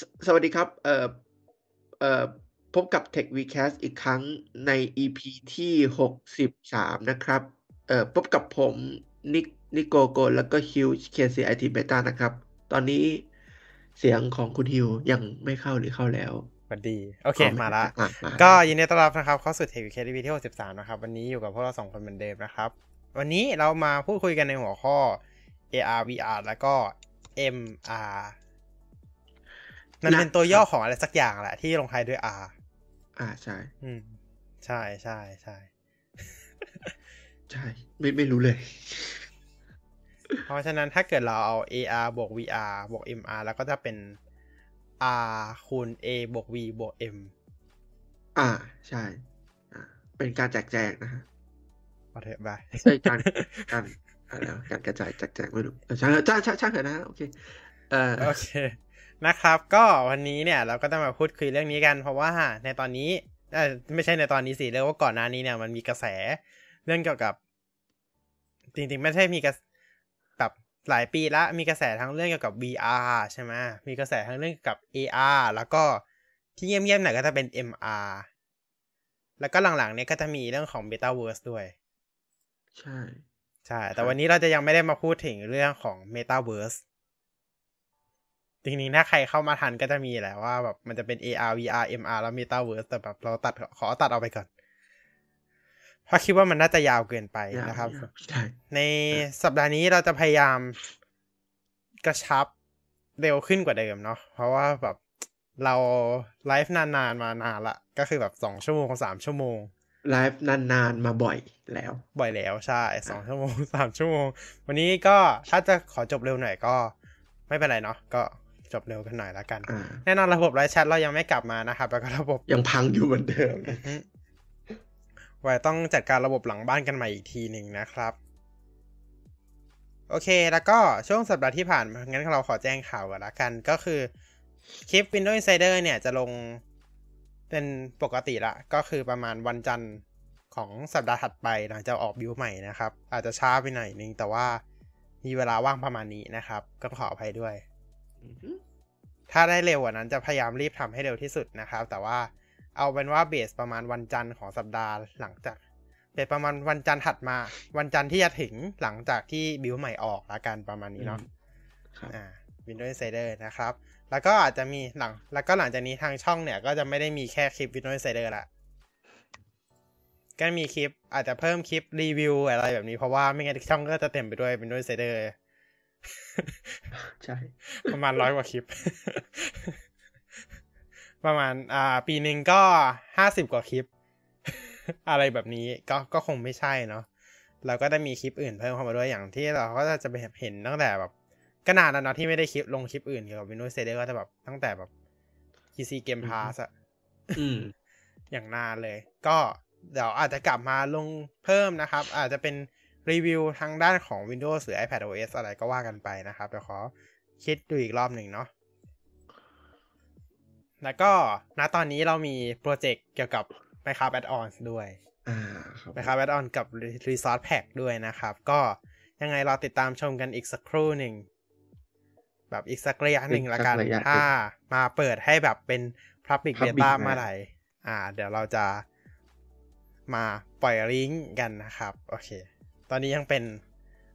สสวัสดีครับ เอ่อ เอ่อ พบกับ Tech Vcast อีกครั้งใน EP ที่ 63 นะครับ เอ่อ พบกับผมนิกนิโกโกลแล้วก็ฮิว KCIT Beta นะครับ ตอนนี้เสียงของคุณฮิวยังไม่เข้าหรือเข้าแล้วสวัสดี โอเคเข้ไหมาละอะมาก็ยินดีต้อนรับนะครับเข้าสู่เทควิเคทีที่ 63 นะครับ วันนี้อยู่กับพวกเราสองคนเหมือนเดิมนะครับ วันนี้เรามาพูดคุยกันในหัวข้อ AR VR แล้วก็ MR มันเป็นตัวย่อของอะไรสักอย่างแหละ ที่ลงท้ายด้วย R อ่าใช่ อืม ใช่ใช่ใช่ใช่ ไม่ไม่รู้เลย เพราะฉะนั้นถ้าเกิดเราเอา AR บวก VR บวก MR แล้วก็จะเป็น R คูณ A บวก V บวก M อ่าใช่อ่าเป็นการแจกแจงนะฮะพอเถอะบายเอ้ยการการอะไรวะการกระจายแจกแจงไม่รู้เออช่างเถอะช่างช่างช่างเถอะนะ โอเค เอ่อโอเค นะครับ ก็วันนี้เนี่ยเราก็จะมาพูดคุยเรื่องนี้กัน เพราะว่าในตอนนี้เออไม่ใช่ในตอนนี้สิเรียกว่าก่อนหน้านี้เนี่ยมันมีกระแสเรื่องเกี่ยวกับ จริงๆ ไม่ใช่มีกระแบบหลายปีละมีกระแสทั้งเรื่องเกี่ยวกับ VR ใช่ไหมมีกระแสทั้งเรื่องเกี่ยวกับ AR แล้วก็ที่เงียบๆหน่อยก็จะเป็น MR แล้วก็หลังๆเนี่ยก็จะมีเรื่องของ Metaverse ด้วย ใช่ ใช่ แต่วันนี้เราจะยังไม่ได้มาพูดถึงเรื่องของ Metaverse จริงๆถ้าใครเข้ามาทันก็จะมีแหละว่าแบบมันจะเป็น AR VR MR แล้ว Metaverse แต่แบบเราตัดขอตัดเอาไปก่อนเพราะคิดว่ามันน่าจะยาวเกินไปนะครับยาวๆใช่ในสัปดาห์นี้เราจะพยายามกระชับเร็วขึ้นกว่าเดิมเนาะเพราะว่าแบบเราไลฟ์นานๆมานานละก็คือแบบสองชั่วโมงสามชั่วโมงไลฟ์นานๆมาบ่อยแล้ว บ่อยแล้วใช่สองชั่วโมงสามชั่วโมง วันนี้ก็ถ้าจะขอจบเร็วหน่อยก็ ไม่เป็นไรเนาะก็ จบเร็วกันหน่อยละกันอ่าแน่นอนระบบ live chat เรายังไม่กลับมานะครับแล้วก็ระบบยังพังอยู่เหมือนเดิมอือฮึไว้ต้องจัดการระบบหลังบ้านกันใหม่อีกทีหนึ่งนะครับ โอเค แล้วก็ช่วงสัปดาห์ที่ผ่านมางั้นเราขอแจ้งข่าวกันละกัน ก็คือคลิป Windows Insider เนี่ยจะลงเป็นปกติละ ก็คือประมาณวันจันทร์ของสัปดาห์ถัดไปหลังจากออกบิวใหม่นะครับ อาจจะช้าไปหน่อยนึง แต่ว่ามีเวลาว่างประมาณนี้นะครับ ก็ขออภัยด้วย ถ้าได้เร็วกว่านั้นจะพยายามรีบทำให้เร็วที่สุดนะครับ แต่ว่าเอาเป็นว่าเบสประมาณวันจันทร์ของสัปดาห์หลังจากเป็นประมาณวันจันทร์ถัดมา วันจันทร์ที่จะถึงหลังจากที่บิวใหม่ออกละกันประมาณนี้เนาะครับอ่า Windows Insider นะครับ แล้วก็อาจจะมีหลัง แล้วก็หลังจากนี้ทางช่องเนี่ย ก็จะไม่ได้มีแค่คลิป Windows Insider ละก็มีคลิปอาจจะเพิ่มคลิปรีวิวอะไรแบบนี้เพราะว่าไม่งั้นช่องก็จะเต็มไปด้วย Windows Insider ใช่ ประมาณร้อยกว่าคลิป ประมาณ อ่า ปีหนึ่งก็ห้าสิบกว่าคลิป อะไรแบบนี้ก็ก็คงไม่ใช่เนาะเราก็ได้มีคลิปอื่นเพิ่มเข้ามาด้วยอย่างที่เราก็จะไปเห็นตั้งแต่แบบก็นานแล้วเนาะที่ไม่ได้คลิปลงคลิปอื่นเกี่ยวกับ Windows 7ก็จะแบบตั้งแต่แบบ PC Game Pass อะอืมอย่างนานเลย ก็เดี๋ยวอาจจะกลับมาลงเพิ่มนะครับ อาจจะเป็น รีวิวทางด้านของ Windows หรือ iPad OS อะไรก็ว่ากันไปนะครับเดี๋ยวขอคิดดูอีกรอบหนึ่งเนาะแล้วก็ณตอนนี้เรามีโปรเจกต์เกี่ยวกับ Minecraft Add-ons ด้วยอ่าครับ Minecraft Add-on กับ Resource Pack ด้วยนะครับ ก็ยังไงเราติดตามชมกันอีกสักครู่หนึ่ง แบบอีกสักระยะหนึ่งละกันอีกสักระยะหนึ่งถ้ามาเปิดให้แบบเป็น Public Public Beta นะเมื่อไหร่อ่า เดี๋ยวเราจะมาปล่อยลิงก์กันนะครับ โอเค ตอนนี้ยังเป็น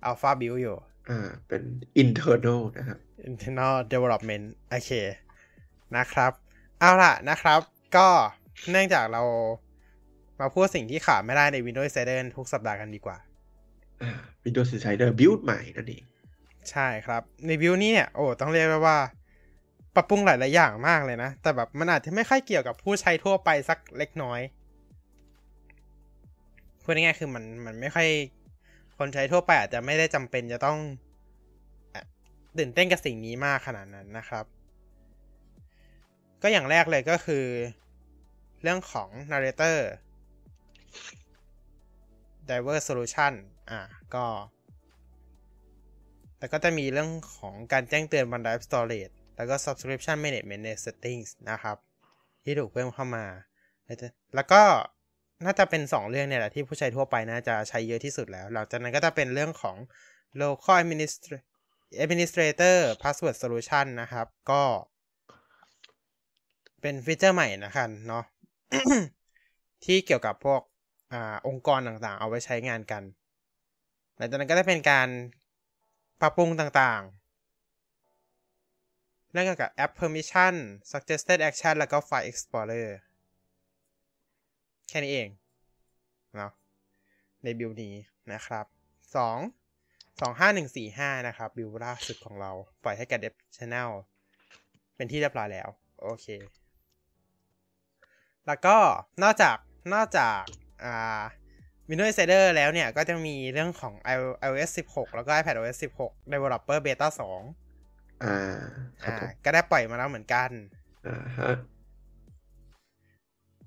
Alpha Build อยู่ อ่า เป็น internal นะครับ internal development โอเค นะครับ เอาล่ะนะครับ ก็เนื่องจากเรามาพูดสิ่งที่ขาดไม่ได้ใน Windows Insider ทุกสัปดาห์กันดีกว่าอ่า Windows Insider build ใหม่นั่นเอง ใช่ครับ ในวิวนี้เนี่ย โอ้ ต้องเรียกได้ว่า ปรับปรุงหลาย ๆ อย่างมากเลยนะ แต่แบบมันอาจจะไม่ค่อยเกี่ยวกับผู้ใช้ทั่วไปสักเล็กน้อย พูดง่ายๆคือมันมันไม่ค่อย คนใช้ทั่วไปอาจจะไม่ได้จำเป็นจะต้องตื่นเต้นกับสิ่งนี้มากขนาดนั้นนะครับ ก็อย่างแรกเลยก็คือ เรื่องของ narrator driver solution อะก็ แล้วก็จะมีเรื่องของการแจ้งเตือนบน Drive Storage แล้วก็ Subscription Management ใน Settings นะครับ ที่ถูกเพิ่มเข้ามา แล้วก็ น่าจะเป็น 2 เรื่องเนี่ยแหละที่ผู้ใช้ทั่วไปน่าจะใช้เยอะที่สุดแล้ว หลังจากนั้นก็จะเป็นเรื่องของ Local Administrator Administrator Password Solution นะครับ ก็เป็นฟีเจอร์ใหม่นะครับเนาะที่เกี่ยวกับพวกอ่าองค์กรต่างๆ เอาไว้ใช้งานกัน หลังจากนั้นก็จะเป็นการปรับปรุงต่างๆ เรื่องเกี่ยวกับแอป permission suggested action แล้วก็ file explorer แค่นี้เองเนาะในบิลนี้นะครับสองสองห้าหนึ่งสี่ห้านะครับ บิลล่าสุดของเรา ปล่อยให้กับ Dev Channel เป็นที่เรียบร้อยแล้ว โอเค แล้วก็นอกจากนอกจากอ่า Windows Insider แล้วเนี่ย ก็จะมีเรื่องของ iOS 16 แล้วก็ iPadOS 16 Developer Beta 2 อ่าครัอ่าบผมก็ได้ปล่อยมาแล้วเหมือนกัน อ่าฮะ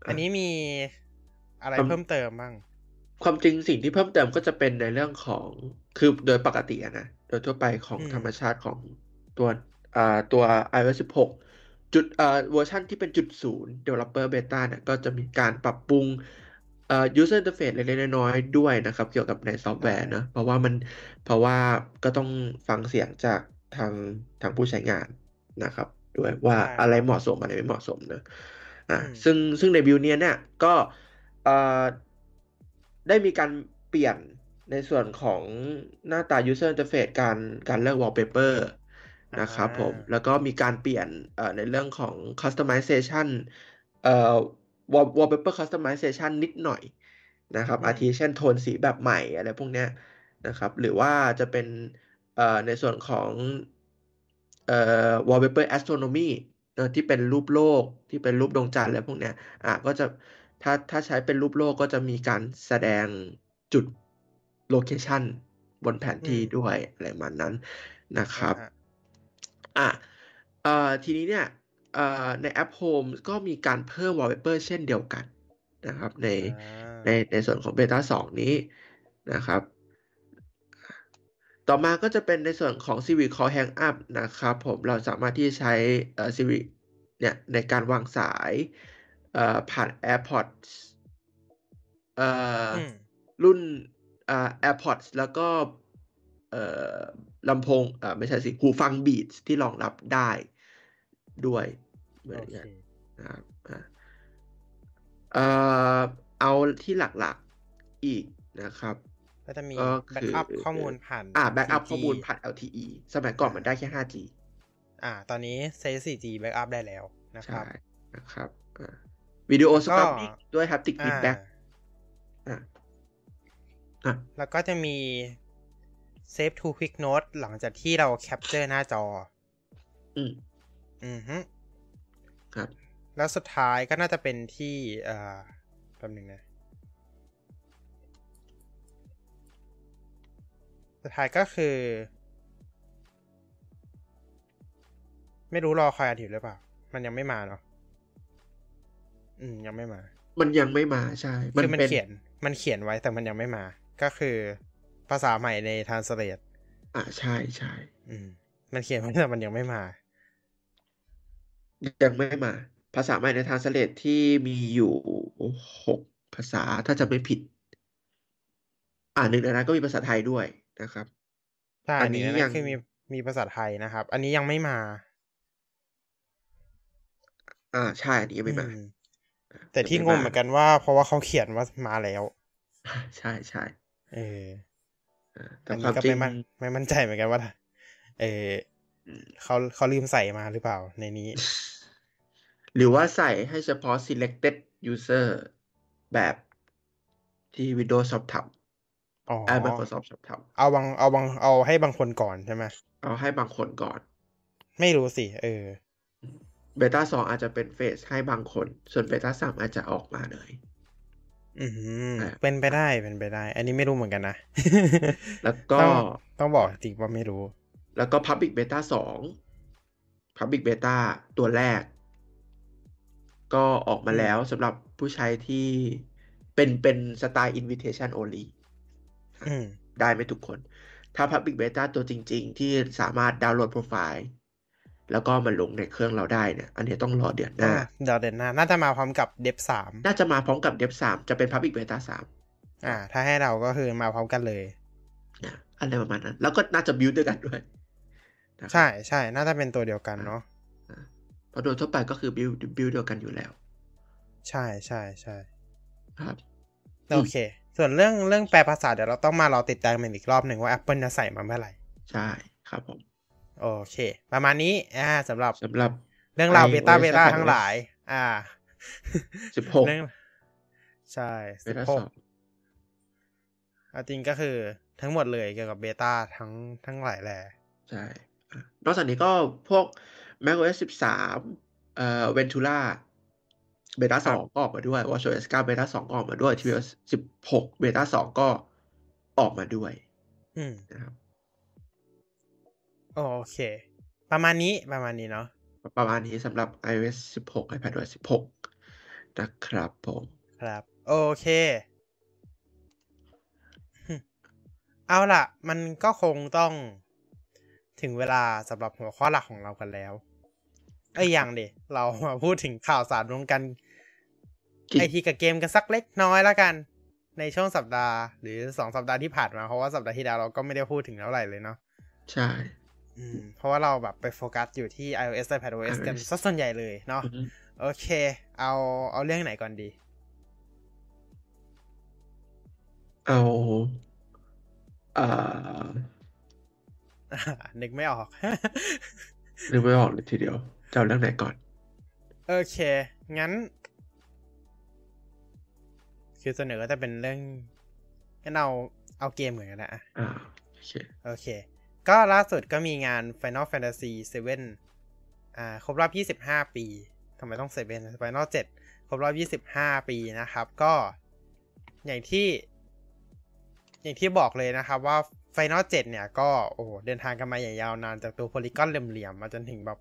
อันนี้มี อะไรครับเพิ่มเติมบ้าง ความจริงสิ่งที่เพิ่มเติมก็จะเป็นในเรื่องของคือโดยปกติอะนะ โดยทั่วไปของอืมธรรมชาติของตัวอ่าตัว iOS 16 จุดอ่าเวอร์ชันที่เป็นจุดศูนย์ developer beta เนี่ยก็จะมีการปรับปรุงอ่า user interface เล็กๆน้อยๆด้วยนะครับ เกี่ยวกับในซอฟต์แวร์เนอะเพราะว่ามันเพราะว่าก็ต้องฟังเสียงจากทางทางผู้ใช้งานนะครับ ด้วยว่าใช่อะไรเหมาะสมอะไรไม่เหมาะสมเนอะอ่าอืมซึ่งซึ่งในบิวเนี้ยเนี่ยก็เอ่อ ได้มีการเปลี่ยนในส่วนของหน้าตา user interface การการเลือก wallpaper นะครับผม แล้วก็มีการเปลี่ยนเอ่อในเรื่องของ customization เอ่อ wall wallpaper customization นิดหน่อยนะครับอืมอาทิเช่นโทนสีแบบใหม่อะไรพวกเนี้ยนะครับ หรือว่าจะเป็นเอ่อในส่วนของเอ่อ wallpaper astronomy เนอะที่เป็นรูปโลกที่เป็นรูปดวงจันทร์อะไรพวกเนี้ยอะก็จะ ถ้าถ้าใช้เป็นรูปโลกก็จะมีการแสดงจุด location บนแผนที่อืมด้วยอะไรประมาณนั้นนะครับอ่าฮะอะเอ่อทีนี้เนี่ยเอ่อในแอป Home ก็มีการเพิ่ม wallpaper เช่นเดียวกันนะครับ ในอ่าในในส่วนของเบต้า2นี้นะครับ ต่อมาก็จะเป็นในส่วนของ Civic Call Hang Up นะครับ ผมเราสามารถที่จะใช้เอ่อ Civic เนี่ยในการวางสาย เอ่อผ่าน AirPods เอ่อออืมรุ่นอ่า AirPods แล้วก็เอ่อลำโพงอ่าไม่ใช่สิหูฟัง Beats ที่รองรับได้ด้วยเหมือนโอเคกันนะครับอ่าเอ่อเอาที่หลักๆอีกนะครับก็จะมีก็แบ็คือ backup ข้อมูลผ่านอ่า backup 4G ข้อมูลผ่าน LTE สมัยก่อนมันได้แค่ 5G อ่า ตอนนี้ใช้ 4G backup ได้แล้ว้วนะคใช่รับ นะครับอ่า วิดีโอสแล้วก็ haptic อ่า feedback อ่าอะแล้ว้วก็จะมี Save to Quick Note หลังจากที่เรา capture หน้าจอ อืมอือฮึครับ แล้วสุดท้ายก็น่าจะเป็นที่เอ่อแป๊บหนึ่งนะ สุดท้ายก็คือ ไม่รู้รอคอยอาทิตย์หรือเปล่า มันยังไม่มาเนาะ อืมยังไม่มา มันยังไม่มาใช่คือมันเป็นเขียนมันเขียนไว้แต่มันยังไม่มา ก็คือภาษาใหม่ใน Translate อ่าใช่ใช่อืม มันเขียนไว้แต่มันยังไม่มา ยังไม่มา ภาษาใหม่ในทางสเลตที่มีอยู่หกภาษาถ้าจะไม่ผิด อ่าหนึ่งในนั้นก็มีภาษาไทยด้วยนะครับใช่อัอันนนี้นี้ยันะงคือมีมีภาษาไทยนะครับ อันนี้ยังไม่มา อ่าใช่อันนี้ยังไม่มาอืม แต่ที่ยังงไม่งมาเหมือนกันว่า เพราะว่าเขาเขียนว่ามาแล้ว ใช่ใช่เอออ่าแต่อันควานี้มก็จริไม่งมั่นไม่มั่นใจเหมือนกันว่า เอออืมเขาเขาลืมใส่มาหรือเปล่าในนี้ หรือว่าใส่ให้เฉพาะ selected user แบบที่ Windows ชอบทอ๋อำไอ้ Microsoft ชอบทเอาบางเอาบางเอาให้บางคนก่อนใช่ไหมำเอาให้บางคนก่อน ไม่รู้สิ เออ เบต้าสองอาจจะเป็นเฟสให้บางคน ส่วนเบต้าสามอาจจะออกมาเลยอืมอ่าเป็นไปได้เป็นไปได้ อันนี้ไม่รู้เหมือนกันนะ แล้วก็ต้องต้องบอกจริงว่าไม่รู้ แล้วก็ Public Beta 2 Public Beta ตัวแรก ก็ออกมาแล้วสำหรับผู้ใช้ที่เป็นเป็นสไตล์ Invitation only อืมได้ไม่ทุกคน ถ้า Public Beta ตัวจริง ๆ ที่สามารถดาวน์โหลดโปรไฟล์ แล้วก็มาลงในเครื่องเราได้เนี่ย อันนี้ต้องรอเดือนหน้าเดี๋ยวเดือนหน้า น่าจะมาพร้อมกับเดฟสามน่าจะมาพร้อมกับ Dev 3จะเป็น Public Beta 3อ่า ถ้าให้เราก็คือมาพร้อมกันเลยนะอะไรประมาณนั้น แล้วก็น่าจะบิวด้วยกันด้วยนะครับใช่ใช่ น่าจะเป็นตัวเดียวกันเนาะเพราะโดยทั่วไปก็คือ build build เดียวกันอยู่แล้ว ใช่ใช่ใช่ครับโอเค ส่วนเรื่องเรื่องแปลภาษาเดี๋ยวเราต้องมารอติดตามมันอีกรอบหนึ่งว่า Apple จะใส่มาเมื่อไหร่ ใช่ครับผม โอเค ประมาณนี้อ่าสำหรับสำหรับ เรื่องราวเบต้า iOS เบต้าและทั้งหลาย อ่าสิบหกเรื่องใช่ beta สิบหกสองเอาจริงก็คือทั้งหมดเลยเกี่ยวกับเบต้าทั้งทั้งหลายแหล่ใช่อะนอกจากนี้ก็พวก macOS สิบสามเอ่อ Ventura เบต้าสองก็ออกมาด้วย watchOS 9เบต้าสองก็ออกมาด้วย tvOS สิบหกเบต้าสองก็ออกมาด้วยอืมนะครับ โอเค ประมาณนี้ประมาณนี้เนาะประมาณนี้สำหรับ iOS 16 iPadOS 16 นะครับผมครับ โอเค เอาล่ะ มันก็คงต้องถึงเวลาสำหรับหัวข้อหลักของเรากันแล้วไอ้ยยังดิเรามาพูดถึงข่าวสารวงกันกินไอทีกับเกมกันสักเล็กน้อยแล้วกัน ในช่วงสัปดาห์ หรือสองสัปดาห์ที่ผ่านมา เพราะว่าสัปดาห์ที่แล้วเราก็ไม่ได้พูดถึงเท่าไหร่เลยเนาะใช่ อืม เพราะว่าเราแบบไปโฟกัสอยู่ที่ iOS iPadOS กัน iOS ซะส่วนใหญ่เลยเนาะอือฮึโอเค เอา เอาเรื่องไหนก่อนดี เอาเอ่อนึกไม่ออก นึกไม่ออกเลยทีเดียวจะเอาเรื่องไหนก่อน โอเค งั้น คือเสนอก็จะเป็นเรื่องงั้นเอา เอาเกมเหมือนกันนะอะอ่าโอเค โอเค ก็ล่าสุดก็มีงาน Final Fantasy 7อ่าครบรอบ 25 ปีทำไมต้อง 7 Final 7 ครบรอบ 25 ปีนะครับ ก็อย่างที่ อย่างที่บอกเลยนะครับว่า Final 7 เนี่ย ก็โอ้โหเดินทางกันมาอย่างยาวนานจากตัวโพลีกอนเหลี่ยมๆมาจนถึงแบบ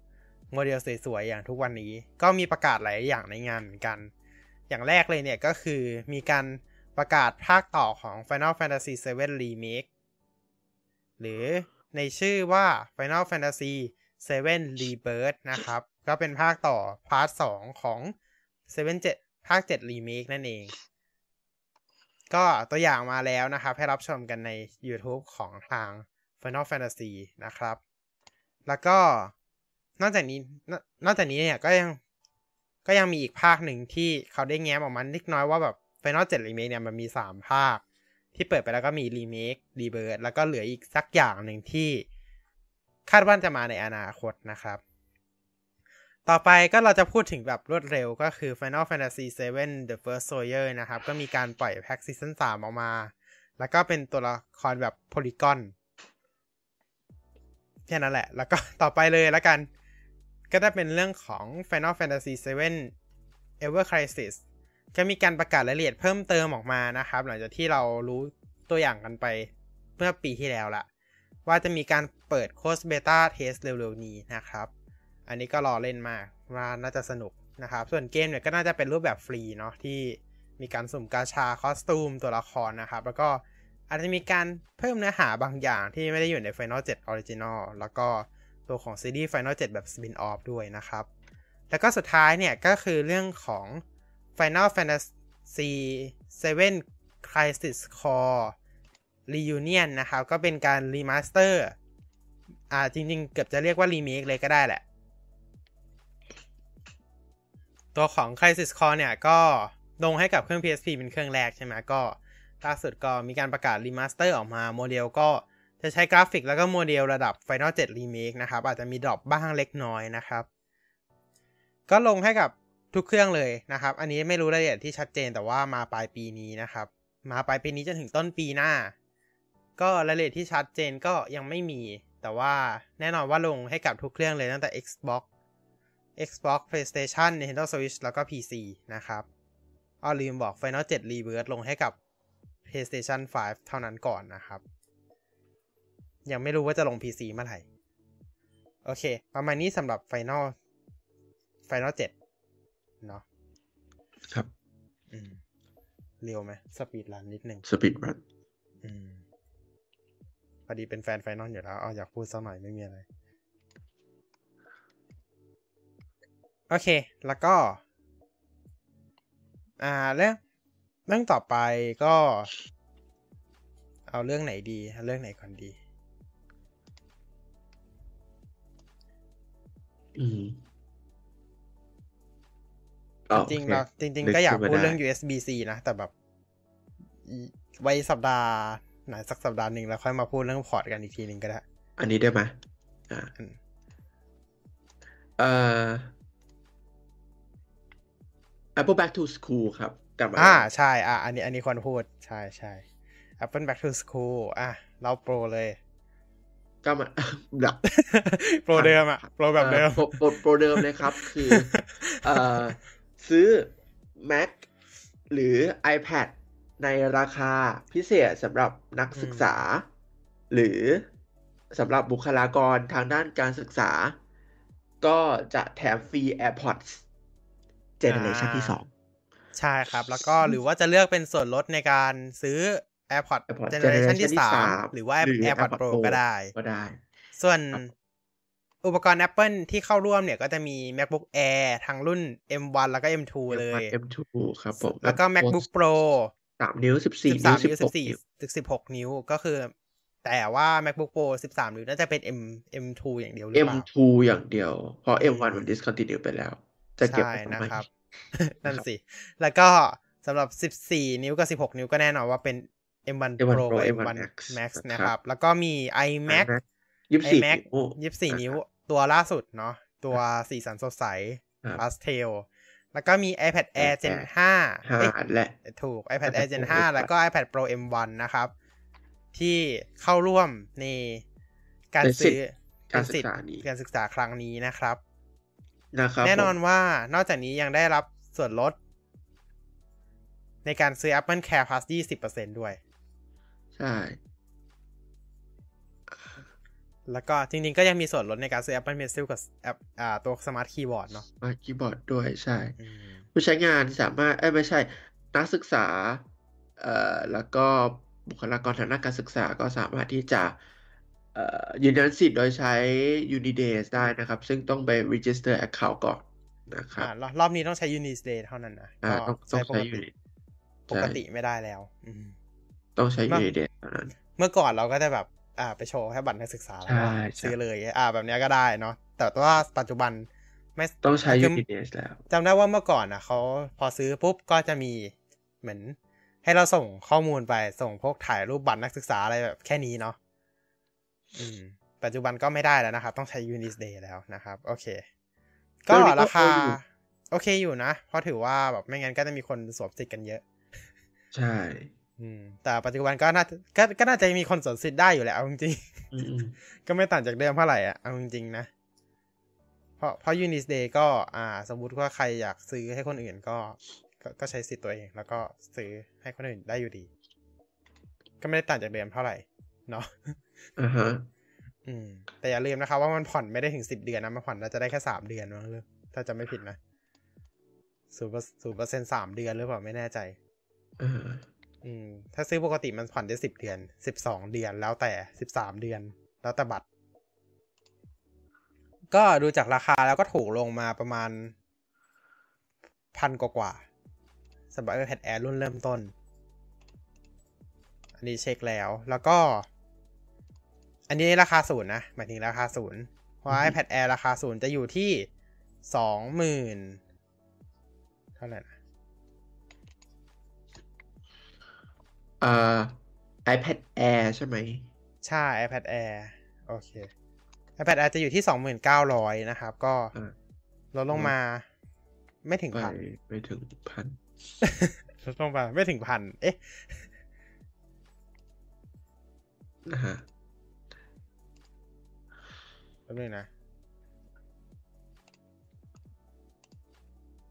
โมเดลสวยๆ อย่างทุกวันนี้ ก็มีประกาศหลายอย่างในงานเหมือนกัน อย่างแรกเลยเนี่ยก็คือมีการประกาศภาคต่อของ Final Fantasy 7 Remake หรือ ในชื่อว่า Final Fantasy 7 Rebirth นะครับ ก็เป็นภาคต่อพาร์ท2ของ 7 7 ภาค 7 Remake นั่นเอง ก็ตัวอย่างมาแล้วนะครับ ให้รับชมกันใน YouTube ของทาง Final Fantasy นะครับ แล้วก็นอกจากนี้นอกจากนี้เนี่ยก็ยังก็ยังมีอีกภาคหนึ่งที่เขาได้แง้มออกมาเล็กน้อยว่าแบบ Final 7 Remake เนี่ยมันมี 3 ภาค ที่เปิดไปแล้วก็มี Remake Rebirth แล้วก็เหลืออีกสักอย่างหนึ่งที่คาดว่าจะมาในอนาคตนะครับ ต่อไปก็เราจะพูดถึงแบบรวดเร็วก็คือ Final Fantasy 7 The First Soldier นะครับ ก็มีการปล่อยแพ็กซีซั่น3ออกมา แล้วก็เป็นตัวละครแบบโพลีกอนแค่นั้นแหละ แล้วก็ต่อไปเลยแล้วกัน ก็จะเป็นเรื่องของ Final Fantasy 7 Ever Crisis ก็มีการประกาศรายละเอียดเพิ่มเติมออกมานะครับ หลังจากที่เรารู้ตัวอย่างกันไปเมื่อปีที่แล้วละว่าจะมีการเปิดโค้ดเบต้าเทสเร็วๆนี้นะครับ อันนี้ก็รอเล่นมากว่าน่าจะสนุกนะครับ ส่วนเกมเนี่ยก็น่าจะเป็นรูปแบบฟรีเนาะที่มีการสุ่มกาชาคอสตูมตัวละครนะครับ แล้วก็อาจจะมีการเพิ่มเนื้อหาบางอย่างที่ไม่ได้อยู่ใน Final 7 Original แล้วก็ตัวของซีรีส์ Final 7 แบบ Spin Off ด้วยนะครับ แล้วก็สุดท้ายเนี่ยก็คือเรื่องของ Final Fantasy 7 Crisis Core Reunion นะครับ ก็เป็นการ remaster อ่าจริงๆ เกือบจะเรียกว่ารีเมคเลยก็ได้แหละ ตัวของ Crisis Core เนี่ย ก็ลงให้กับเครื่อง PSP เป็นเครื่องแรกใช่ไหมก็ล่าสุดก็มีการประกาศ remaster ออกมาโมเดลก็จะใช้กราฟิกแล้วก็โมเดลระดับ Final 7 Remake นะครับ อาจจะมี drop บ้างเล็กน้อยนะครับ ก็ลงให้กับ ทุกเครื่องเลยนะครับ อันนี้ไม่รู้รายละเอียดที่ชัดเจนแต่ว่ามาปลายปีนี้นะครับ มาปลายปีนี้จนถึงต้นปีหน้า ก็รายละเอียดที่ชัดเจนก็ยังไม่มี แต่ว่าแน่นอนว่าลงให้กับทุกเครื่องเลยตั้งแต่ Xbox Xbox PlayStation Nintendo Switch แล้วก็ PC นะครับอ้อลืมบอก Final 7 Rebirth ลงให้กับ PlayStation 5 เท่านั้นก่อนนะครับ ยังไม่รู้ว่าจะลง PC เมื่อไหร่ โอเค ประมาณนี้สำหรับ Final Final 7 เนาะครับอืมเร็วไหม speedrun นิดหนึ่ง speedrun อืมพอดีเป็นแฟน Final อยู่แล้วเอาอยากพูดสักหน่อยไม่มีอะไร โอเค แล้วก็ อ่าเรื่องเรื่องต่อไปก็ เอาเรื่องไหนดีเอาเรื่องไหนก่อนดี อืมอ๋อ จริงโอๆเคเราจริงนึๆก็อยากขึ้นมพูดเรื่องไ USB-C นะ แต่แบบอีไว้สัปดาห์ไหนสักสัปดาห์หนึ่งแล้วค่อยมาพูดเรื่องพอร์ตกันอีกทีหนึ่งก็ได้ อันนี้ได้ไหมอ่าอืมเอ่อ Apple Back to School ครับกลับมาอ่าแล้วใช่อ่าอันนี้อันนี้ควรพูด ใช่ใช่ Apple Back to School อะ เราโปรเลยก็มาแบบโปรเดิมอะโปรแบบเดิมอ่อโปรโปรโปรเดิมเลยครับ คือเอ่อ ซื้อ Mac หรือ iPad ในราคาพิเศษสำหรับนักศึกษา หรือสำหรับบุคลากรทางด้านการศึกษา ก็จะแถมฟรี AirPods เจเนเรชันที่สองใช่ครับ แล้วก็หรือว่าจะเลือกเป็นส่วนลดในการซื้อ AirPods AirPods Generation ที่ Generation ที่สามสามหรือว่าหรือ AirPods AirPods Pro Pro ก็ได้ก็ได้ ส่วนครับ อุปกรณ์ Apple ที่เข้าร่วมเนี่ยก็จะมี MacBook Air ทั้งรุ่น M1 แล้วก็ M2 เลย M2 ครับผม แล้วก็ MacBook Pro สามนิ้วสิบสี่13นิ้วนิ้วสิบหกนิ้ว 14ถึง16 นิ้วก็คือ แต่ว่า MacBook Pro 13 นิ้วน่าจะเป็น M M2 อย่างเดียวหรือเปล่า M2 อย่างเดียว เพราะ M1 มัน discontinue ไปแล้ว จะเก็บใช่ไว้ทำนะไมครับ นั่นสิ แล้วก็สำหรับ 14 นิ้วกับ 16 นิ้วก็แน่นอนว่าเป็น M1 M1 Pro กับ M1 M1 Max Max นะนะคครัรับบแล้วก็มี iMac ยี่สิบสี่ iMac นิ้ว24นิ้ว ตัวล่าสุดเนาะตัวสีสันสดใสครับพาสเทลแล้วก็มี iPad Air Gen 5ห้าเอ้ยและถูก iPad iPad Air Gen Pro 5แล้วก็ iPad Pro M1 นะครับ ที่เข้าร่วมในการซื้อการศึสิกทธิ์ษานี้การศึกษาครั้งนี้นะครับนะครับ แน่นอนผมว่านอกจากนี้ยังได้รับส่วนลด ในการซื้อ Apple Care Plus 20%ด้วย ใช่ แล้วก็จริงๆ ก็ยังมีส่วนลดในการซื้อ Apple Pencil กับแอปอ่าตัว Smart Keyboard เนาะมาคีย์บอร์ดด้วยใช่อืมผู้ใช้งานสามารถเอ้ยไม่ใช่ นักศึกษาเอ่อแล้วก็บุคลากรทางด้านการศึกษาก็สามารถที่จะเอ่อยืนยันสิทธิ์โดยใช้ Unidays ได้นะครับ ซึ่งต้องไป register account ก่อนนะครับอ่ารอบรอบนี้ต้องใช้ Unisday เท่านั้นนะอ่าก็ต้องต้องใช้ปใช้กติ Unit ปกติไม่ได้แล้วอืมต้องใช้มา Unidays เท่านั้น เมื่อก่อนเราก็จะแบบ อ่าไปโชว์แค่บัตรนักศึกษาแล้วก็ใช่ใช่ซื้อเลยอ่าแบบเนี้ยก็ได้เนาะแต่ว่าปัจจุบันไม่ต้องใช้คือ Unidays แล้วจำได้ว่าเมื่อก่อนอะเขาพอซื้อปุ๊บก็จะมีเหมือน ให้เราส่งข้อมูลไปส่งพวกถ่ายรูปบัตรนักศึกษาอะไรแบบแค่นี้เนาะอืม ปัจจุบันก็ไม่ได้แล้วนะครับ ต้องใช้ Unisday แล้วนะครับ โอเค ก็เรื่องนี้ก็ราคาโออยู่โอเคอยู่นะ เพราะถือว่าแบบไม่งั้นก็จะมีคนสวมสิทธิ์กันเยอะ ใช่ อืม แต่ปัจจุบันก็น่าก็ก็น่าจะมีคนสวมสิทธิ์ได้อยู่แหละเอาจริงๆอืมอืมก็ไม่ต่างจากเดิมเท่าไหร่อะเอาจริงๆนะ เพราะเพราะ Unisday ก็ อ่า สมมุติว่าใครอยากซื้อให้คนอื่นก็ก็ก็ใช้สิทธิ์ตัวเอง แล้วก็ซื้อให้คนอื่นได้อยู่ดี ก็ไม่ได้ต่างจากเดิมเท่าไหร่เนาะอ่าฮะอืม แต่อย่าลืมนะครับว่ามันผ่อนไม่ได้ถึงสิบเดือนนะมันผ่อนน่าจะได้แค่สามเดือนมั้งเลยถ้าจะไม่ผิดนะศูนย์ศูนย์เปอร์เซ็นสามเดือนหรือเปล่าไม่แน่ใจอ่า อืม ถ้าซื้อปกติมันผ่อนได้สิบเดือนสิบสองเดือนแล้วแต่สิบสามเดือน แล้วแต่บัตร ก็ดูจากราคาแล้วก็ถูกลงมาประมาณพันกว่าๆสำหรับ iPad Air รุ่นเริ่มต้น อันนี้เช็คแล้วแล้วก็ อันนี้ราคาศูนย์นะ หมายถึงราคาศูนย์เพราะ iPad Air ราคาศูนย์จะอยู่ที่สองหมื่นเท่าไหร่นะ อ่า iPad Air ใช่ไหม ใช่ iPad Air โอเค iPad Air จะอยู่ที่สองหมื่นเก้าร้อยนะครับ ก็อ่าลดลงมา ไม่ถึงไปพันไปถึงพันลดลงมาไม่ถึงพันเอ๊ะนะฮะแป๊บนึงนะ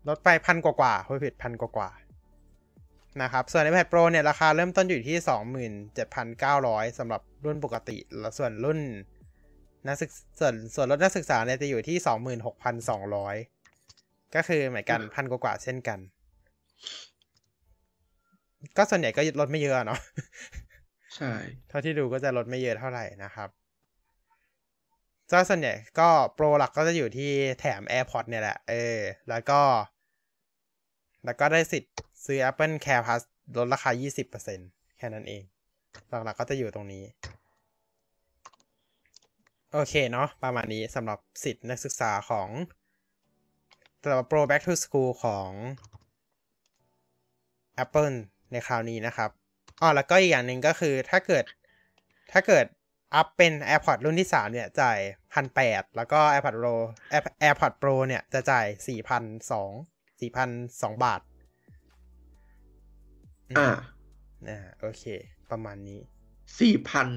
ลดไปพันกว่ากว่าๆพูดผิดพันกว่ากว่าๆ นะครับ ส่วน iPad Pro เนี่ยราคาเริ่มต้นอยู่ที่สองหมื่นเจ็ดพันเก้าร้อยสำหรับรุ่นปกติ แล้วส่วนรุ่นนักศึกส่วนส่วนลดนักศึกษาเนี่ยจะอยู่ที่สองหมื่นหกพันสองร้อยก็คือเหมือนกันพันกว่ากว่าๆเช่นกัน ก็ส่วนใหญ่ก็ลดไม่เยอะเนาะ ใช่ เท่าที่ดูก็จะลดไม่เยอะเท่าไหร่นะครับก็ส่วนใหญ่ก็โปรหลักก็จะอยู่ที่แถม AirPods เนี่ยแหละ เออ แล้วก็ แล้วก็ได้สิทธิ์ ซื้อ Apple Care Plus ลดราคา 20%แค่นั้นเอง หลักๆก็จะอยู่ตรงนี้ โอเคเนาะประมาณนี้สำหรับสิทธิ์นักศึกษาของสำหรับ Pro Back to School ของ Apple ในคราวนี้นะครับอ๋อแล้วก็อีกอย่างหนึ่งก็คือถ้าเกิดถ้าเกิดอัพเป็น AirPods รุ่นที่ 3 เนี่ย จ่ายพันแปดแล้วก็ AirPods Pro AirPods Pro เนี่ย จะจ่ายสี่พันสองสี่พันสองบาท อ่าอ่าโอเค ประมาณนี้สี่พัน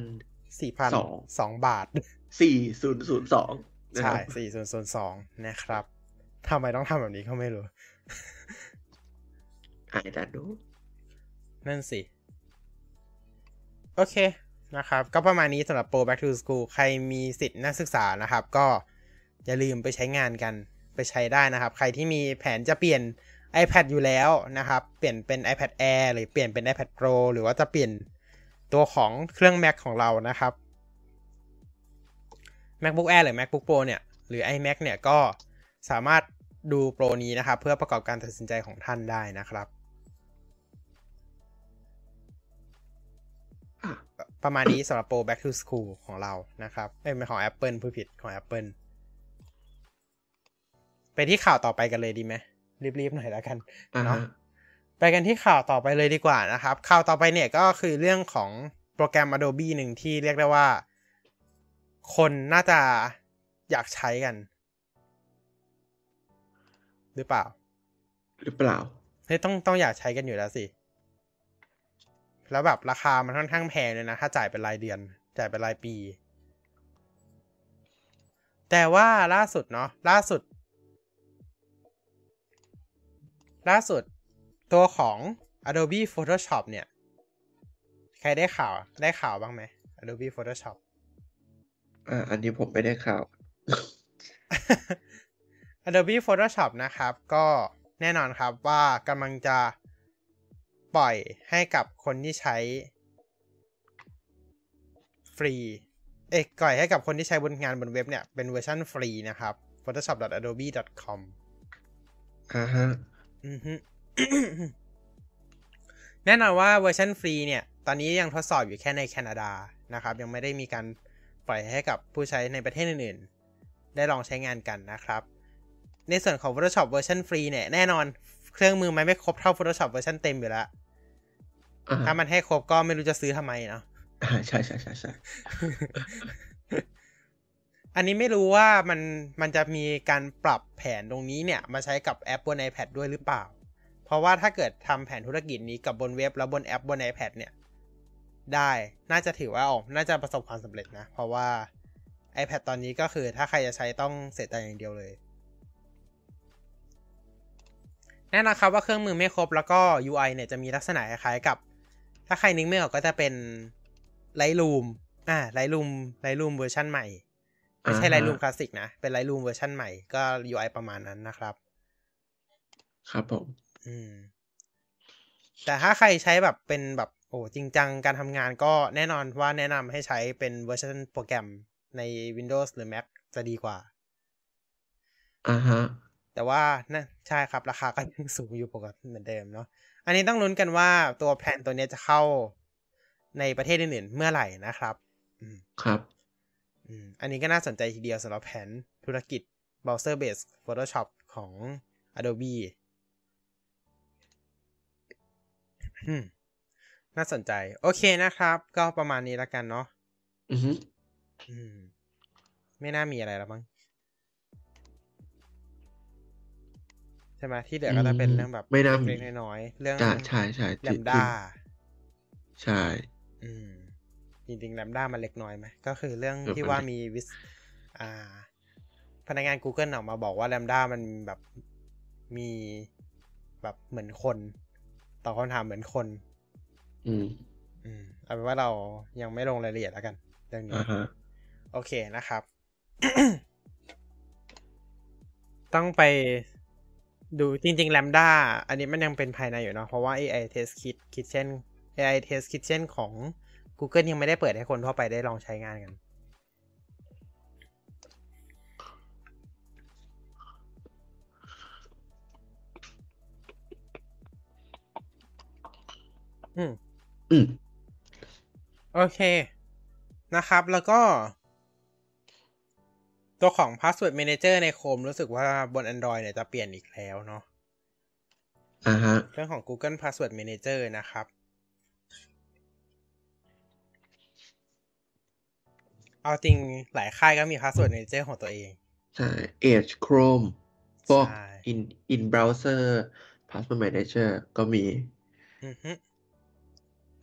สี่พันสองสองบาทสี่ศูนย์ศูนย์สองใช่สี่ศูนย์ศูนย์สองนะครับทำไมต้องทำแบบนี้ก็ไม่รู้อ่านดันดู นั่นสิ โอเคนะครับ ก็ประมาณนี้สำหรับ Pro Back to School ใครมีสิทธิ์นักศึกษานะครับ ก็อย่าลืมไปใช้งานกันไปใช้ได้นะครับ ใครที่มีแผนจะเปลี่ยน iPad อยู่แล้วนะครับ เปลี่ยนเป็น iPad Air หรือเปลี่ยนเป็น iPad Pro หรือว่าจะเปลี่ยนตัวของเครื่อง Mac ของเรานะครับ MacBook Air หรือ MacBook Pro เนี่ย หรือ iMac เนี่ย ก็สามารถดูโปรนี้นะครับ เพื่อประกอบการตัดสินใจของท่านได้นะครับ ประมาณนี้สำหรับโปร back to school ของเรานะครับเอ้ยไม่ของ Apple ผู้ผิดของ Apple ไปที่ข่าวต่อไปกันเลยดีไหม รีบๆหน่อยแล้วกันอ่าเนาะฮะไปกันที่ข่าวต่อไปเลยดีกว่านะครับ ข่าวต่อไปเนี่ยก็คือเรื่องของโปรแกรม Adobe หนึ่งที่เรียกได้ว่า คนน่าจะอยากใช้กัน หรือเปล่า หรือเปล่าเฮ้ยต้องต้องอยากใช้กันอยู่แล้วสิ แล้วแบบราคามันค่อนข้างแพงเลยนะ ถ้าจ่ายเป็นรายเดือน จ่ายเป็นรายปี แต่ว่าล่าสุดเนาะล่าสุด ล่าสุดตัวของ Adobe Photoshop เนี่ย ใครได้ข่าวได้ข่าวบ้างไหม Adobe Photoshop อ่าอันนี้ผมไม่ได้ข่าว Adobe Photoshop นะครับ ก็แน่นอนครับว่ากำลังจะปล่อยให้กับคนที่ใช้ ฟรี เอ้ยปล่อยให้กับคนที่ใช้บนงานบนเว็บเนี่ย เป็นเวอร์ชันฟรีนะครับ photoshop.adobe.com อ่าฮะอือฮึ แน่นอนว่าเวอร์ชันฟรีเนี่ย ตอนนี้ยังทดสอบอยู่แค่ในแคนาดานะครับ ยังไม่ได้มีการปล่อยให้กับผู้ใช้ในประเทศอื่นๆ ได้ลองใช้งานกันนะครับ ในส่วนของ Photoshop เวอร์ชันฟรีเนี่ย แน่นอนเครื่องมือมันไม่ครบเท่า Photoshop เวอร์ชันเต็มอยู่แล้วอ่าถ้ามันให้ครบก็ไม่รู้จะซื้อทำไมเนาะอ่าใช่ใช่ใช่ใช่ อันนี้ไม่รู้ว่ามันมันจะมีการปรับแผนตรงนี้เนี่ย มาใช้กับแอปบน iPad ด้วยหรือเปล่า เพราะว่าถ้าเกิดทำแผนธุรกิจนี้กับบนเว็บแล้วบนแอปบน iPad เนี่ย ได้น่าจะถือว่าออกน่าจะประสบความสำเร็จนะ เพราะว่า iPad ตอนนี้ก็คือถ้าใครจะใช้ต้องเสียตังค์อย่างเดียวเลยแน่นอนครับว่าเครื่องมือไม่ครบแล้วก็ UI เนี่ยจะมีลักษณะคล้ายๆกับ ถ้าใครนึกไม่ออกก็จะเป็น Lightroom อ่า Lightroom Lightroom เวอร์ชันใหม่ ไม่ใช่ Lightroom Classic นะ เป็น Lightroom เวอร์ชันใหม่ก็ UI ประมาณนั้นนะครับ ครับผม อืม แต่ถ้าใครใช้แบบเป็นแบบโอ้จริงจังการทำงานก็แน่นอนว่าแนะนำให้ใช้เป็นเวอร์ชันโปรแกรมใน Windows หรือ Mac จะดีกว่าอ่าฮะ แต่ว่านะใช่ครับ ราคาก็ยังสูงอยู่ปกติเหมือนเดิมเนาะอันนี้ต้องลุ้นกันว่าตัว plan ตัวเนี้ยจะเข้าในประเทศอื่นๆเมื่อไหร่นะครับอืมครับ อืมอันนี้ก็น่าสนใจทีเดียวสำหรับแผนธุรกิจ browser based Photoshop ของ Adobe อืมน่าสนใจ โอเคนะครับ ก็ประมาณนี้แล้วกันเนาะอือฮึอืมไม่น่ามีอะไรแล้วมั้งใช่ไหมที่เหลือก็จะเป็นเรื่องแบบไม่น่ามีเล็กๆน้อยๆเรื่องอ่าใช่ใช่แลที่มด้าใช่ อืม จริงๆแลมด้ามันเล็กน้อยไหมก็คือเรื่องเออที่มันว่าเล็กมีวิสอ่า พนักงาน Google ออกมาบอกว่าแลมด้ามันแบบมีแบบเหมือนคนตอบคำถามเหมือนคน อืม อืมเอาเป็นว่าเรายังไม่ลงรายละเอียดแล้วกันเรื่องนี้อ่าฮะโอเคนะครับ ต้องไปดูจริงๆ Lambda อันนี้มันยังเป็นภายในอยู่เนาะเพราะว่า AI Test Kit Kitchen AI Test Kitchen ของ Google ยังไม่ได้เปิดให้คนทั่วไปได้ลองใช้งานกัน อืม อืม โอเค นะครับ แล้วก็ ตัวของ Password Manager ใน Chrome รู้สึกว่าบน Android เนี่ยจะเปลี่ยนอีกแล้วเนาะ อ่าฮะ เรื่องของ Google Password Manager นะครับ เอาจริงหลายค่ายก็มี Password Manager ของตัวเอง ใช่ Edge Chrome พวกใช่ in in browser password manager ก็มีอือฮึ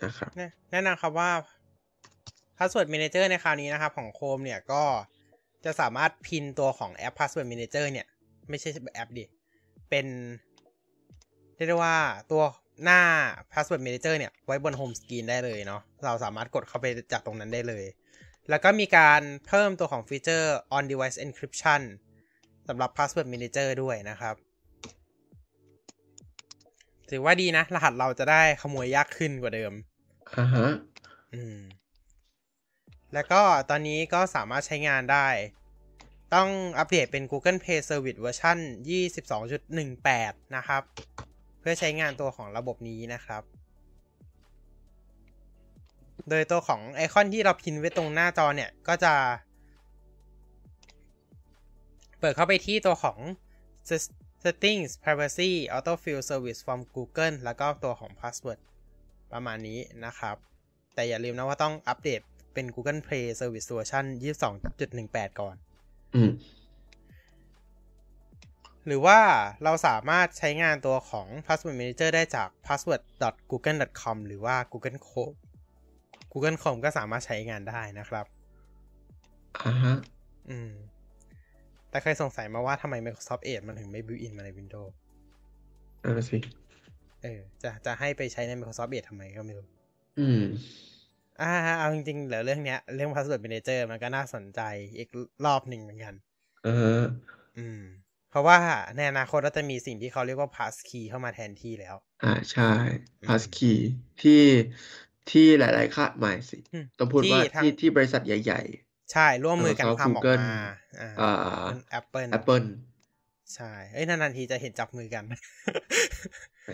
นะครับแนะแนะนำครับว่า Password Manager ในคราวนี้นะครับของ Chrome เนี่ยก็จะสามารถพินตัวของแอป Password Manager เนี่ย ไม่ใช่แอปดิ เป็นเรียกได้ว่าตัวหน้า Password Manager เนี่ย ไว้บน Home Screen ได้เลยเนาะเราสามารถกดเข้าไปจากตรงนั้นได้เลย แล้วก็มีการเพิ่มตัวของฟีเจอร์ On Device Encryption สำหรับ Password Manager ด้วยนะครับ ถือว่าดีนะ รหัสเราจะได้ขโมยยากขึ้นกว่าเดิมอ่าฮะอืมแล้วก็ตอนนี้ก็สามารถใช้งานได้ ต้องอัปเดตเป็น Google Play Service เวอร์ชัน22.18 นะครับ เพื่อใช้งานตัวของระบบนี้นะครับ โดยตัวของไอคอนที่เราพิมพ์ไว้ตรงหน้าจอเนี่ย ก็จะ เปิดเข้าไปที่ตัวของ settings privacy autofill service from Google แล้วก็ตัวของ password ประมาณนี้นะครับ แต่อย่าลืมนะว่าต้องอัปเดตเป็น Google Play Service เวอร์ชัน22.18 ก่อน อืมหรือว่าเราสามารถใช้งานตัวของ Password Manager ได้จาก password.google.com หรือว่า Google Chrome Google Chrome ก็สามารถใช้งานได้นะครับอ่าฮะอืม แต่เคยสงสัยมาว่าทำไม Microsoft Edge มันถึงไม่ build in มาใน Windows นั่นนะสิเออ จะจะให้ไปใช้ใน Microsoft Edge ทำไมก็ไม่รู้ อืมอ่าเอาจริงๆแล้วเรื่องเนี้ย เรื่อง Password Manager มันก็น่าสนใจอีกรอบหนึ่งเหมือนกันอ่าฮะอืม เพราะว่าในอนาคตเราจะมีสิ่งที่เขาเรียกว่า passkey เข้ามาแทนที่แล้ว อ่าใช่อืม passkey ที่ ที่หลายๆค่ายหมายสิอืมต้องพูดว่าที่ทั้งที่ที่บริษัทใหญ่ใช่ร่วมมือกัน Microsoft ทำออก Google มาอ่าๆอ่าแอปเปิล Apple ใช่เอ้ยนานๆทีจะเห็นจับมือกันแหม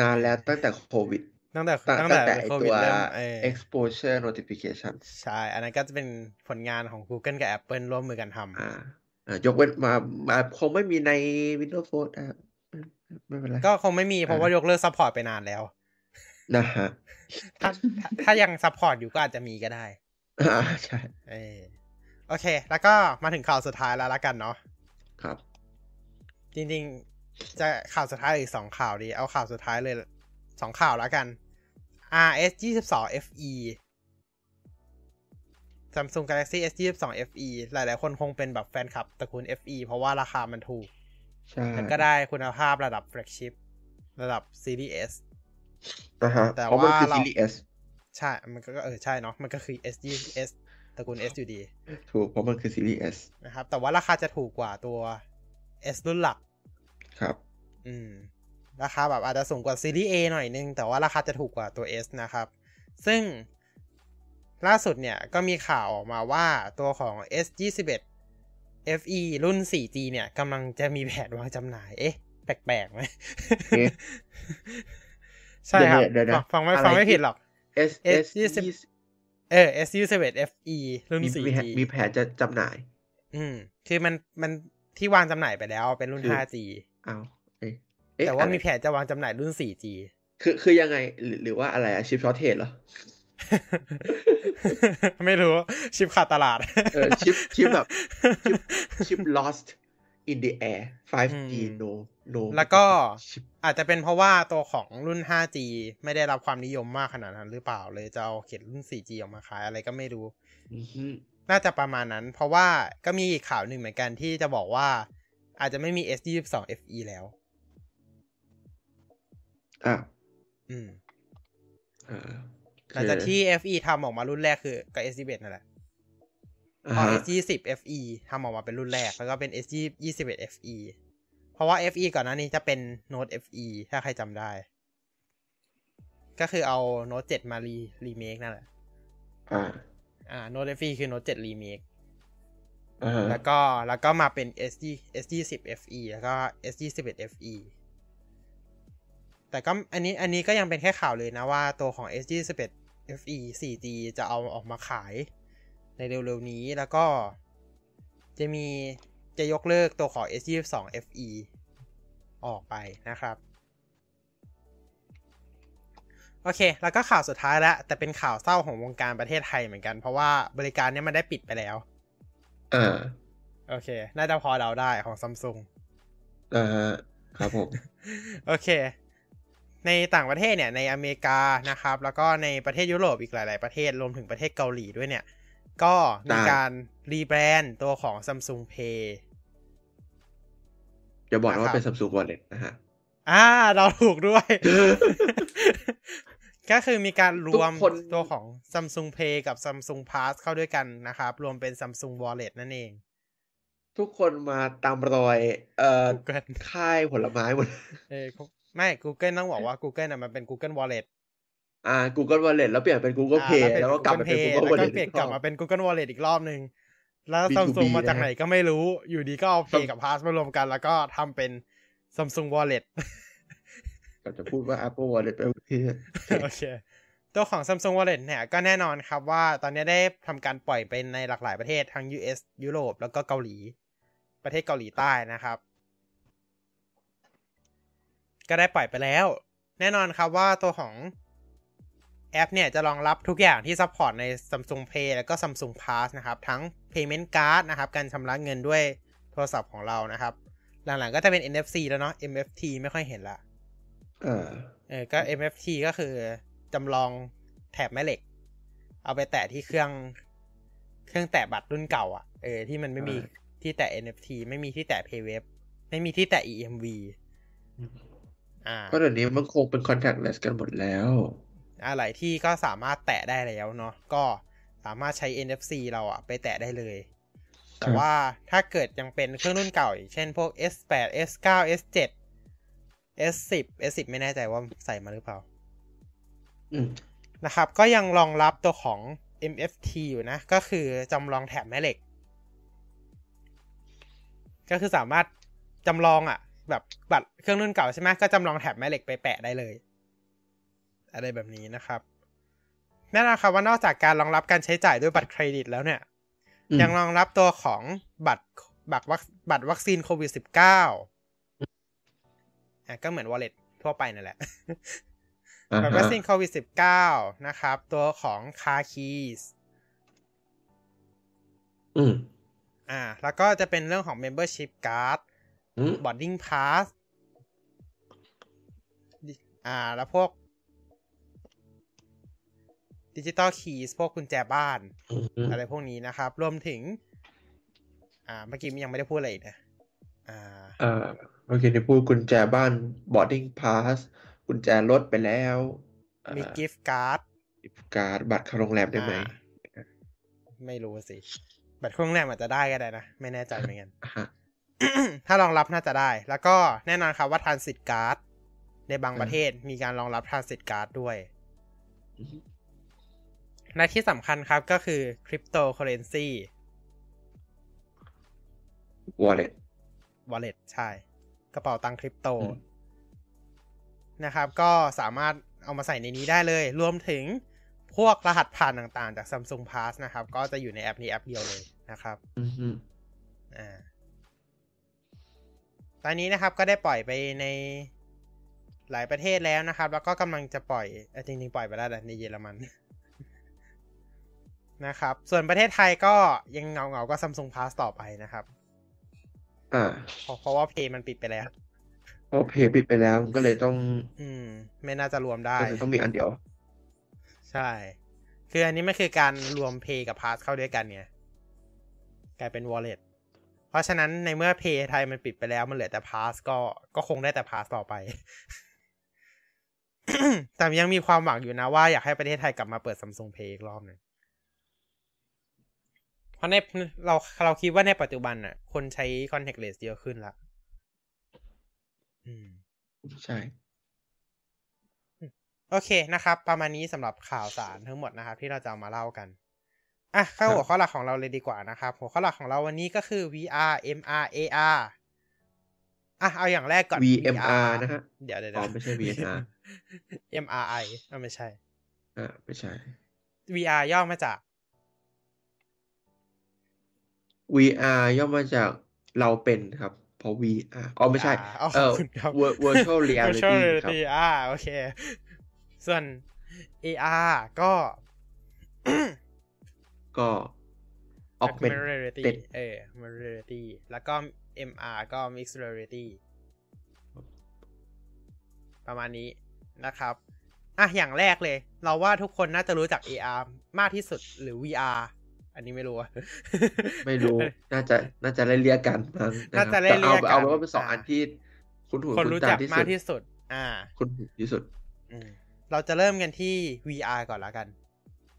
นานแล้วตั้งแต่โควิดตั้งแต่ตั้งตั้งตั้งแต่แต่ไอตัวิดเริ่มเออ exposure notification ใช่ อันนั้นก็จะเป็นผลงานของ Google กับ Apple ร่วมมือกันทำอ่าอ่ายกเว้นมามาคงไม่มีใน Windows Phone อะไม่ไม่เป็นไรก็คงไม่มีเพราะว่ายกเลิก support ไปนานแล้ว นะฮะถ้าถ้าถ้ายัง support อยู่ก็อาจจะมีก็ได้อ่าใช่เออโอเค แล้วก็มาถึงข่าวสุดท้ายแล้วละกันเนาะครับ จริงๆ จะข่าวสุดท้ายอีกสองข่าวดี เอาข่าวสุดท้ายเลยสองข่าวแล้วกัน RS 22 FE Samsung Galaxy S 22 FE หลายๆ คนคงเป็นแบบแฟนคลับตระกูล FE เพราะว่าราคามันถูกใช่แล้วก็ได้คุณภาพระดับ flagship ระดับ Series S นะฮะแต่เพราะมันคือว่าเรา Series S ใช่ มันก็เออใช่เนาะ มันก็คือ S 20 S ตระกูล S อยู่ดี ถูก เพราะมันคือ Series S นะครับ แต่ว่าราคาจะถูกกว่าตัว S รุ่นหลัก ครับ อืม ราคาแบบอาจจะสูงกว่าซีรีส์ A หน่อยนึง แต่ว่าราคาจะถูกกว่าตัว S นะครับ ซึ่งล่าสุดเนี่ยก็มีข่าวออกมาว่าตัวของ S 21 FE รุ่น 4G เนี่ยกำลังจะมีแผนวางจำหน่าย เอ๊ะ แปลกๆไหมเอ๊ะ ใช่ครับเดี๋ยวๆเดี๋ยวๆฟังฟังไม่อะไรฟังไม่ที่ผิดหรอก S S S ยี่สิบยี่สิบเออ S 21 FE รุ่นมีมี 4G มีแผนจะจำหน่าย อืม คือมันมันที่วางจำหน่ายไปแล้วเป็นรุ่นคือ 5G อ้าวเอ๊ะเอ๊ะแต่ว่าอะไรมีแผนจะวางจำหน่ายรุ่น 4G คือคือยังไงหรือหรือว่าอะไรอะชิปช็อตเทจเหรอ ไม่รู้ ชิปขาดตลาด เออชิปชิปแบบ ชิปชิป lost in the air 5G อืม no no แล้วก็ชิปอาจจะเป็นเพราะว่าตัวของรุ่น 5G ไม่ได้รับความนิยมมากขนาดนั้นหรือเปล่าเลยจะเอาเข็ดรุ่น 4G ออกมาขายอะไรก็ไม่รู้อือฮึน่าจะประมาณนั้น เพราะว่าก็มีอีกข่าวหนึ่งเหมือนกันที่จะบอกว่า อาจจะไม่มี S22 FE แล้วอะอืมเออหลังจากที่ FE ทำออกมารุ่นแรกคือก็ S21 นั่นแหละอ่าพอฮะ S20 FE ทำออกมาเป็นรุ่นแรกแล้วก็เป็น S21 FE เพราะว่า FE ก่อนหน้านี้จะเป็น Note FE ถ้าใครจำได้ ก็คือเอา Note 7มารีรีเมคนั่นแหละ อ่า อ่า Note FE คือ Note 7 remake อ่าฮะแล้วก็แล้วก็มาเป็น SD SD10 FE แล้วก็ SD11 FE แต่ก็อันนี้อันนี้ก็ยังเป็นแค่ข่าวเลยนะว่าตัวของ SD11 FE 4G จะเอาออกมาขายในเร็วๆนี้แล้วก็จะมี จะยกเลิกตัวของ S22 FE ออกไปนะครับ โอเค แล้วก็ข่าวสุดท้ายแล้ว แต่เป็นข่าวเศร้าของวงการประเทศไทยเหมือนกัน เพราะว่าบริการเนี้ยมันได้ปิดไปแล้วอ่าโอเค น่าจะพอเดาได้ของซัมซุงอ่าครับผม โอเค ในต่างประเทศเนี่ย ในอเมริกานะครับ แล้วก็ในประเทศยุโรปอีกหลาย ๆ ประเทศ รวมถึงประเทศเกาหลีด้วยเนี่ย ก็มีการรีแบรนด์ตัวของ Samsung Pay จะบอกนะนะครับว่าเป็น Samsung Wallet นะฮะอ่า เราถูกด้วย ก็คือมีการรวมทุกคนตัวของ Samsung Pay กับ Samsung Pass เข้าด้วยกันนะครับ รวมเป็น Samsung Wallet นั่นเอง ทุกคนมาตามรอย เอ่อ Google ค่ายผลไม้หมดเออไม่ Google ต้องบอกว่า Google น่ะมันเป็น Google Wallet อ่า Google Wallet แล้วเปลี่ยนเป็น Google อ่า Pay เป็นแล้วก็กลับมาเป็น Pay Google แล้วก็ Wallet เปลี่ยนอีกลับรมาอบเป็น Google Wallet อีกรอบหนึ่ง แล้ว B2B Samsung มาจากนะไหนก็ไม่รู้ อยู่ดีก็เอา Pay Sam- กับ Pass มารวมกัน แล้วก็ทำเป็น Samsung Wallet ก็จะพูดว่า Apple Wallet ไปโอเคโอเค ตัวของ Samsung Wallet เนี่ย ก็แน่นอนครับว่าตอนนี้ได้ทำการปล่อยไปในหลากหลายประเทศทั้ง US ยุโรปแล้วก็เกาหลี ประเทศเกาหลีใต้นะครับ ก็ได้ปล่อยไปแล้ว แน่นอนครับว่าตัวของ แอปเนี่ยจะรองรับทุกอย่างที่ support ใน Samsung Pay แล้วก็ Samsung Pass นะครับ ทั้ง Payment Card นะครับ การชำระเงินด้วยโทรศัพท์ของเรานะครับ หลังๆก็จะเป็น NFC แล้วเนาะ MFT ไม่ค่อยเห็นละอ่าเออก็ MST ก็คือจำลองแถบแม่เหล็ก เอาไปแตะที่เครื่องเครื่องแตะบัตรรุ่นเก่าอะเออที่มันไม่มีอ่าที่แตะ NFT ไม่มีที่แตะ PayWave ไม่มีที่แตะ EMV อ่าก็เดี๋ยวนี้มันคงเป็น contactless กันหมดแล้ว อะไรที่ก็สามารถแตะได้แล้วเนาะก็สามารถใช้ NFC เราอะไปแตะได้เลย แต่ว่าถ้าเกิดยังเป็นเครื่องรุ่นเก่าอย่างเช่นพวก S8 S9 S7 S10 S10 ไม่แน่ใจว่าใส่มาหรือเปล่าอืมนะครับ ก็ยังรองรับตัวของ MFT อยู่นะ ก็คือจำลองแถบแม่เหล็ก ก็คือสามารถจำลองอะแบบบัตรเครื่องรุ่นเก่าใช่ไหมก็จำลองแถบแม่เหล็กไปแปะได้เลย อะไรแบบนี้นะครับแน่นอนครับว่านอกจากการรองรับการใช้จ่ายด้วยบัตรเครดิตแล้วเนี่ยอืมยังรองรับตัวของบัตรบัตรวัคบัตรวัคซีนโควิด -19 อะก็เหมือน wallet ทั่วไปนั่นแหละอ่าบัตรฮะวัคซีนโควิด -19 นะครับ ตัวของ Car Keys อืมอ่า แล้วก็จะเป็นเรื่องของ Membership Card อืม Boarding Pass ดิอ่า แล้วพวก Digital Keys พวกกุญแจบ้านอืมอะไรพวกนี้นะครับ รวมถึง อ่าเมื่อกี้ยังไม่ได้พูดอะไรอีกนะอ่าอ่าโอเคที่พูดกุญแจบ้าน boarding pass กุญแจรถไปแล้วอ่ามี Gift Card การ์ดบัตรเข้าโรงแรมได้ไหมอ่าไม่รู้สิ บัตรเครื่องแรกอาจจะได้ก็ได้นะ ไม่แน่ใจเหมือนกันอ่าฮะถ้ารองรับน่าจะได้ แล้วก็แน่นอนครับว่า Transit Card ในบางอืมประเทศมีการรองรับ Transit Card ด้วยอืม และที่สำคัญครับก็คือ Cryptocurrency wallet Wallet ใช่ กระเป๋าตังค์คริปโตอืมนะครับ ก็สามารถเอามาใส่ในนี้ได้เลย รวมถึงพวกรหัสผ่านต่างๆ จาก Samsung Pass นะครับ ก็จะอยู่ในแอปนี้แอปเดียวเลยนะครับอืมอืมอ่าตอนนี้นะครับก็ได้ปล่อยไปในหลายประเทศแล้วนะครับ แล้วก็กำลังจะปล่อยเอ่อจริงๆ ปล่อยไปแล้วแหละในเยอรมัน นะครับ ส่วนประเทศไทยก็ยังเงาเงาๆก็ซัมซุงพาสต่อไปนะครับอ่าเพราะเพราะว่าเพย์มันปิดไปแล้วเพราะเพย์ปิดไปแล้วก็เลยต้อง อืม ไม่น่าจะรวมได้ก็เลยต้องมีอันเดียว ใช่ คืออันนี้มันคือการรวมเพย์กับพาสเข้าด้วยกันไงกลายเป็น wallet เพราะฉะนั้นในเมื่อเพย์ไทยมันปิดไปแล้วมันเหลือแต่พาสก็ก็คงได้แต่พาสต่อไป แต่ยังมีความหวังอยู่นะว่าอยากให้ประเทศไทยกลับมาเปิด Samsung Pay อีกรอบหนึ่งเพ ราะในเราเราคิดว่าในปัจจุบันน่ะ คนใช้ contactless เยอะขึ้นละอืม ใช่ โอเคนะครับ ประมาณนี้สำหรับข่าวสารทั้งหมดนะครับ ที่เราจะเอามาเล่ากันอะเข้าหัวข้อหลักของเราเลยดีกว่านะครับ หัวข้อหลักของเราวันนี้ก็คือ VR MR AR อะเอาอย่างแรกก่อน VMR นะฮะเดี๋ยวเดี๋ยวอ๋อไม่ใช่ VNR MRI อะไม่ใช่อ่าไม่ใช่ VR ย่อมาจาก VR ย่อมาจากเราเป็นครับ เพราะ VR อ๋อไม่ใช่ VR อ๋อเออขอบคุณครับ Vir- virtual reality virtual ครับ reality อ่าโอเค ส่วน AR ก็ ก็ augment augmented reality เต็ดเออ augmented reality แล้วก็ MR ก็ mixed reality ประมาณนี้นะครับ อะ อย่างแรกเลย เราว่าทุกคนน่าจะรู้จัก AR มากที่สุดหรือ VR อันนี้ไม่รู้อะไม่รู้ น่าจะ น่าจะไล่เรียกกันมั้งนะน่าคจะรับไล่แต่เรีเอายกกันเอาเป็นว่าเป็นสองอ่าอันที่ คุณหูคนคุณรู้ตาจักที่มาสุกดที่สุด อ่า คุณหูที่สุดอืมเราจะเริ่มกันที่ VR ก่อนละกัน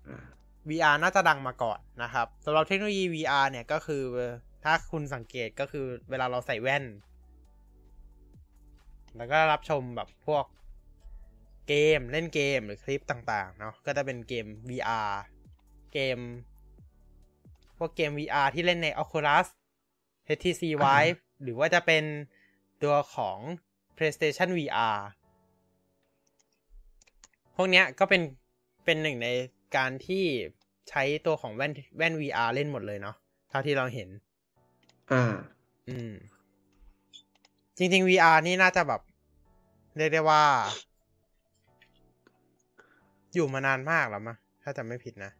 อ่า VR น่าจะดังมาก่อนนะครับสำหรับเทคโนโลยี VR เนี่ยก็คือ ถ้าคุณสังเกตก็คือเวลาเราใส่แว่น แล้วก็รับชมแบบพวกเกมเล่นเกมหรือคลิปต่าง ๆ เนาะก็จะเป็นเกม VR เกม พวกเกม VR ที่เล่นใน Oculus HTC Vive หรือว่าจะเป็นตัวของ PlayStation VR พวกเนี้ยก็เป็นเป็นหนึ่งในการที่ใช้ตัวของแว่นแว่น VR เล่นหมดเลยเนาะเท่าที่เราเห็น อ่า อืม จริง ๆ VR นี่น่าจะแบบ เรียกได้ว่า อยู่มานานมากแล้วมั้งถ้าจำไม่ผิดนะ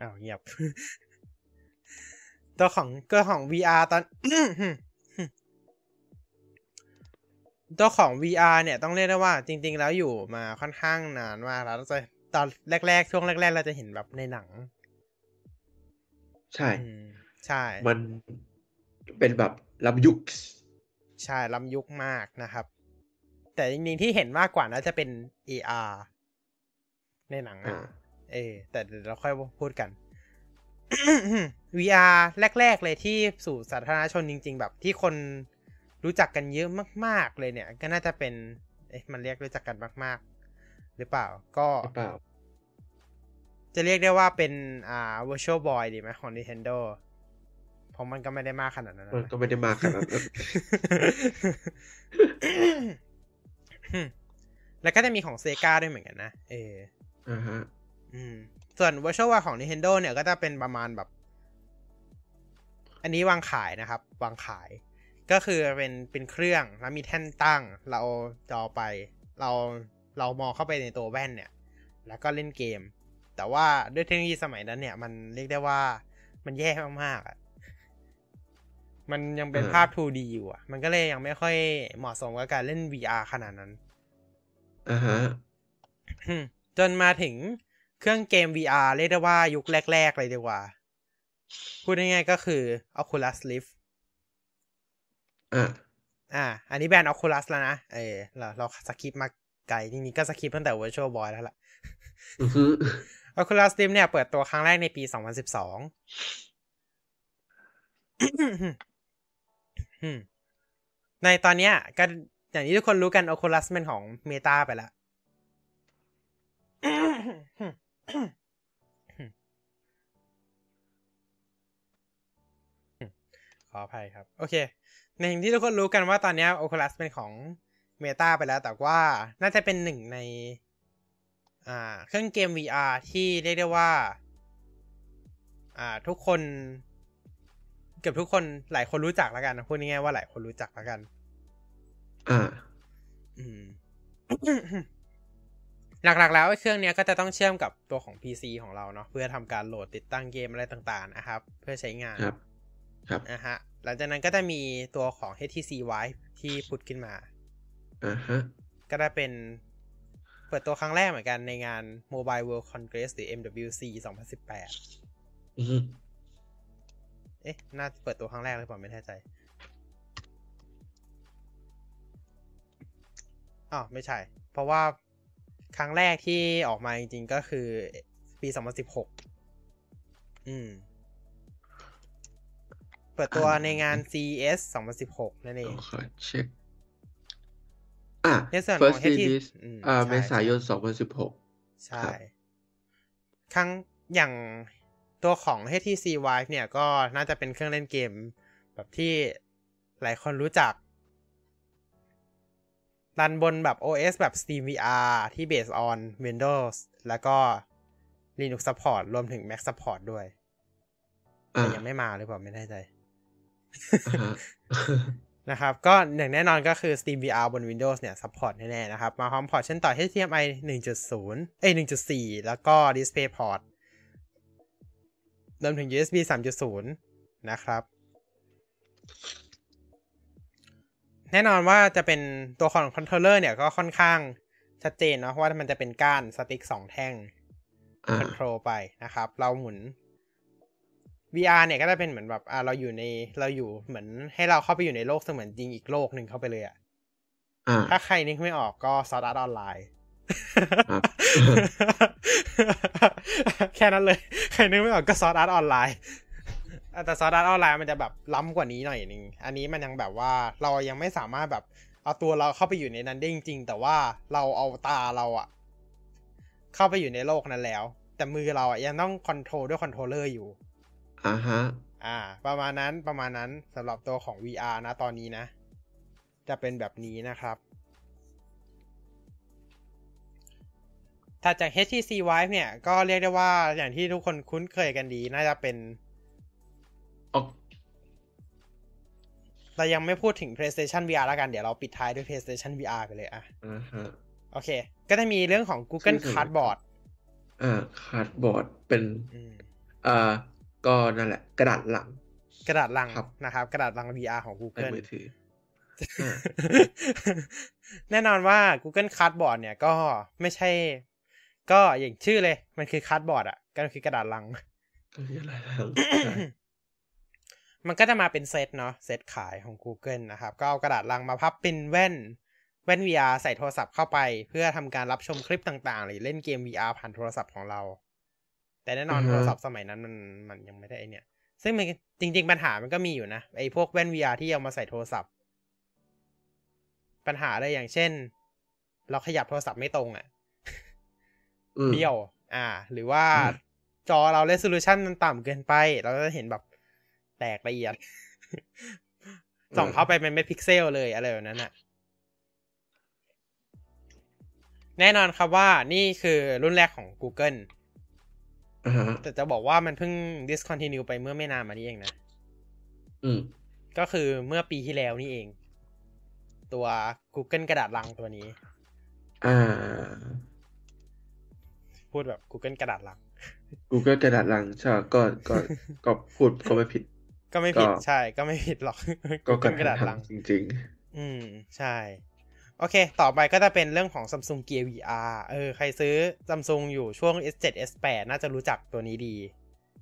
อ้าวเงียบ ตัวของตัวของ VR ตอนตัวของ VR เนี่ยต้องเรียกได้ว่า จริง ๆ แล้วอยู่มาค่อนข้างนานมากแล้วเราจะตอนแรก ๆ ช่วงแรก ๆ เราจะเห็นแบบในหนัง ใช่อืมใช่ มันเป็นแบบล้ำยุค ใช่ล้ำยุคมากนะครับ แต่จริงๆที่เห็นมากกว่าน่าจะเป็น AR ในหนังอ่าอะ เออแต่เดี๋ยวเราค่อยพูดกัน VR แรก ๆ เลยที่สู่สาธารณชนจริง ๆ แบบที่คนรู้จักกันเยอะมาก ๆ เลยเนี่ย ก็น่าจะเป็น เอ๊ะมันเรียกรู้จักกันมาก ๆ หรือเปล่า ก็หรือเปล่าจะเรียกได้ว่าเป็นอ่า Virtual Boy ดีไหมของ Nintendo เพราะมันก็ไม่ได้มากขนาดนั้นนะมันก็ไม่ได้มากขนาดนั้น แล้วก็จะมีของเซกาด้วยเหมือนกันนะ เอออ่าฮะอืม ส่วน Virtual Boy ของ Nintendo เนี่ยก็จะเป็นประมาณแบบ อันนี้วางขายนะครับ วางขาย ก็คือเป็นเป็นเครื่องแล้วมีแท่นตั้ง เราจอไป เราเรามองเข้าไปในตัวแว่นเนี่ย แล้วก็เล่นเกม แต่ว่าด้วยเทคโนโลยีสมัยนั้นเนี่ย มันเรียกได้ว่ามันแย่มากๆอะ่ะมันยังเป็นอ่าภาพ 2D อยู่อะ มันก็เลยยังไม่ค่อยเหมาะสมกับการเล่น VR ขนาดนั้นอ่าฮะจนมาถึง เครื่องเกม VR เรียกได้ว่ายุคแรก ๆ เลยดีกว่า พูดง่ายๆก็คือ Oculus Rift อ่าอ่า อันนี้แบรนด์ Oculus แล้วนะ เออเราเราสคิปมาไกลจริงๆก็สคิปตั้งแต่ Virtual Boy แล้วล่ะอือฮึ Oculus Rift เนี่ย เปิดตัวครั้งแรกในปี 2012ในตอนเนี้ยก็อย่างที่ทุกคนรู้กัน Oculus เป็นของ Meta ไปแล้ว ขออภัยครับ โอเคในอย่างที่ทุกคนรู้กันว่าตอนเนี้ย Oculus เป็นของ Meta ไปแล้ว แต่ว่าน่าจะเป็นหนึ่งในอ่าเครื่องเกม VR ที่เรียกได้ว่าอ่า ทุกคน เกือบทุกคนหลายคนรู้จักแล้วกันนะพูดง่ายๆว่าหลายคนรู้จักแล้วกัน อ่า อืม หลักๆแล้วไอ้เครื่องเนี้ยก็จะต้องเชื่อมกับตัวของ PC ของเราเนาะเพื่อทำการโหลดติดตั้งเกมอะไรต่างๆนะครับ เพื่อใช้งานครับครับนะฮะหลังจากนั้นก็จะมีตัวของ HTC Vive ที่พุดขึ้นมาอ่าฮะก็ได้เป็นเปิดตัวครั้งแรกเหมือนกันในงาน Mobile World Congress หรือ MWC 2018อือฮึเอ๊ะ น่าจะเปิดตัวครั้งแรกหรือเปล่าไม่แน่ใจอ๋อไม่ใช่ เพราะว่า ครั้งแรกที่ออกมาจริงๆก็คือปี2016อืม เปิดตัวในงาน CES 2016นั่นเองขอเช็ค อ่าในส่วนของ first HTC release อืมอ่าใช่เมษายนใช่2016ใช่ครับครั้งอย่างตัวของ HTC Vive เนี่ยก็น่าจะเป็นเครื่องเล่นเกม แบบที่หลายคนรู้จัก รันบนแบบ OS แบบ Steam VR ที่ based on Windows แล้วก็ Linux support รวมถึง Mac support ด้วยอ่าแต่ยังไม่มาหรือเปล่าไม่แน่ใจอ่าฮะนะครับ ก็หนึ่งแน่นอนก็คือ Steam VR บน Windows เนี่ย support แน่ๆนะครับ มาพร้อมพอร์ตเช่นต่อ HDMI 1.0 เอ้ย 1.4 แล้วก็ DisplayPort รวมถึง USB 3.0 นะครับ แน่นอนว่าจะเป็นตัวของ controller เนี่ยก็ค่อนข้างชัดเจนเนาะเพราะว่ามันจะเป็นก้าน stick สองแท่งอ่า control ไปนะครับ เราหมุน VR เนี่ยก็จะเป็นเหมือนแบบอ่าเราอยู่ในเราอยู่เหมือนให้เราเข้าไปอยู่ในโลกเสมือนจริงอีกโลกหนึ่งเข้าไปเลยอะอ่าถ้าใครนึกไม่ออกก็ Sword Online ครับแค่นั้นเลย ใครนึกไม่ออกก็ Sword Online แต่ Sword Online มันจะแบบล้ำกว่านี้หน่อยนึง อันนี้มันยังแบบว่าเรายังไม่สามารถแบบเอาตัวเราเข้าไปอยู่ในนั้นได้จริงๆ แต่ว่าเราเอาตาเราอะเข้าไปอยู่ในโลกนั้นแล้ว แต่มือเราอะยังต้อง control ด้วย controller อยู่อ่าฮะอ่า ประมาณนั้นประมาณนั้นสำหรับตัวของ VR นะตอนนี้นะ จะเป็นแบบนี้นะครับถ้าจาก HTC Vive เนี่ย ก็เรียกได้ว่าอย่างที่ทุกคนคุ้นเคยกันดี น่าจะเป็นออก เรายังไม่พูดถึง PlayStation VR แล้วกัน เดี๋ยวเราปิดท้ายด้วย PlayStation VR ไปเลยอะอ่าฮะโอเค ก็จะมีเรื่องของ Google ชื่อสนุก Cardboard อ่า Cardboard เป็นอืมอ่าก็นั่นแหละ กระดาษลัง กระดาษลังครับนะครับ กระดาษลัง VR ของใน Google มือถืออ่าแน่นอนว่า Google Cardboard เนี่ยก็ไม่ใช่ ก็อย่างชื่อเลย มันคือ Cardboard อะ ก็คือกระดาษลังก็คือกระดาษหลังใช่ มันก็จะมาเป็นเซตเนาะเซตขายของ Google นะครับ ก็เอากระดาษลังมาพับเป็นแว่นแว่น VR ใส่โทรศัพท์เข้าไป เพื่อทำการรับชมคลิปต่างๆ หรือเล่นเกม VR ผ่านโทรศัพท์ของเรา แต่แน่นอนอือฮะโทรศัพท์สมัยนั้นมันมันยังไม่ได้ไอเนี่ย ซึ่งมันจริง ๆ ปัญหามันก็มีอยู่นะไอพวกแว่น VR ที่เอามาใส่โทรศัพท์ ปัญหาอะไรอย่างเช่น เราขยับโทรศัพท์ไม่ตรงอะ่ะอืมเบี้ยว อ่า หรือว่าอืมจอเรา resolution มันต่ำเกินไป เราจะเห็นแบบ แตกละเอียดส่องเข้าไปเป็นเม็ดพิกเซลเลยอะไรแบบนั้นอะแน่นอนครับว่านี่คือรุ่นแรกของ Google อ่าฮะแต่จะบอกว่ามันเพิ่ง discontinue ไปเมื่อไม่นานมานี้เองนะอืมก็คือเมื่อปีที่แล้วนี่เอง ตัว Google กระดาษลังตัวนี้อ่าพูดแบบ Google กระดาษลัง Google กระดาษหลังใช่ก็ก็ก็พูดก็ไม่ผิด ก็ไม่ผิดก็ใช่ ก็ไม่ผิดหรอก ก็กระ Google กระดาษดาษหลัลังงจริงอืมใช่ โอเค ต่อไปก็จะเป็นเรื่องของ Samsung Gear VR เออ ใครซื้อ Samsung อยู่ช่วง S7 S8 น่าจะรู้จักตัวนี้ดี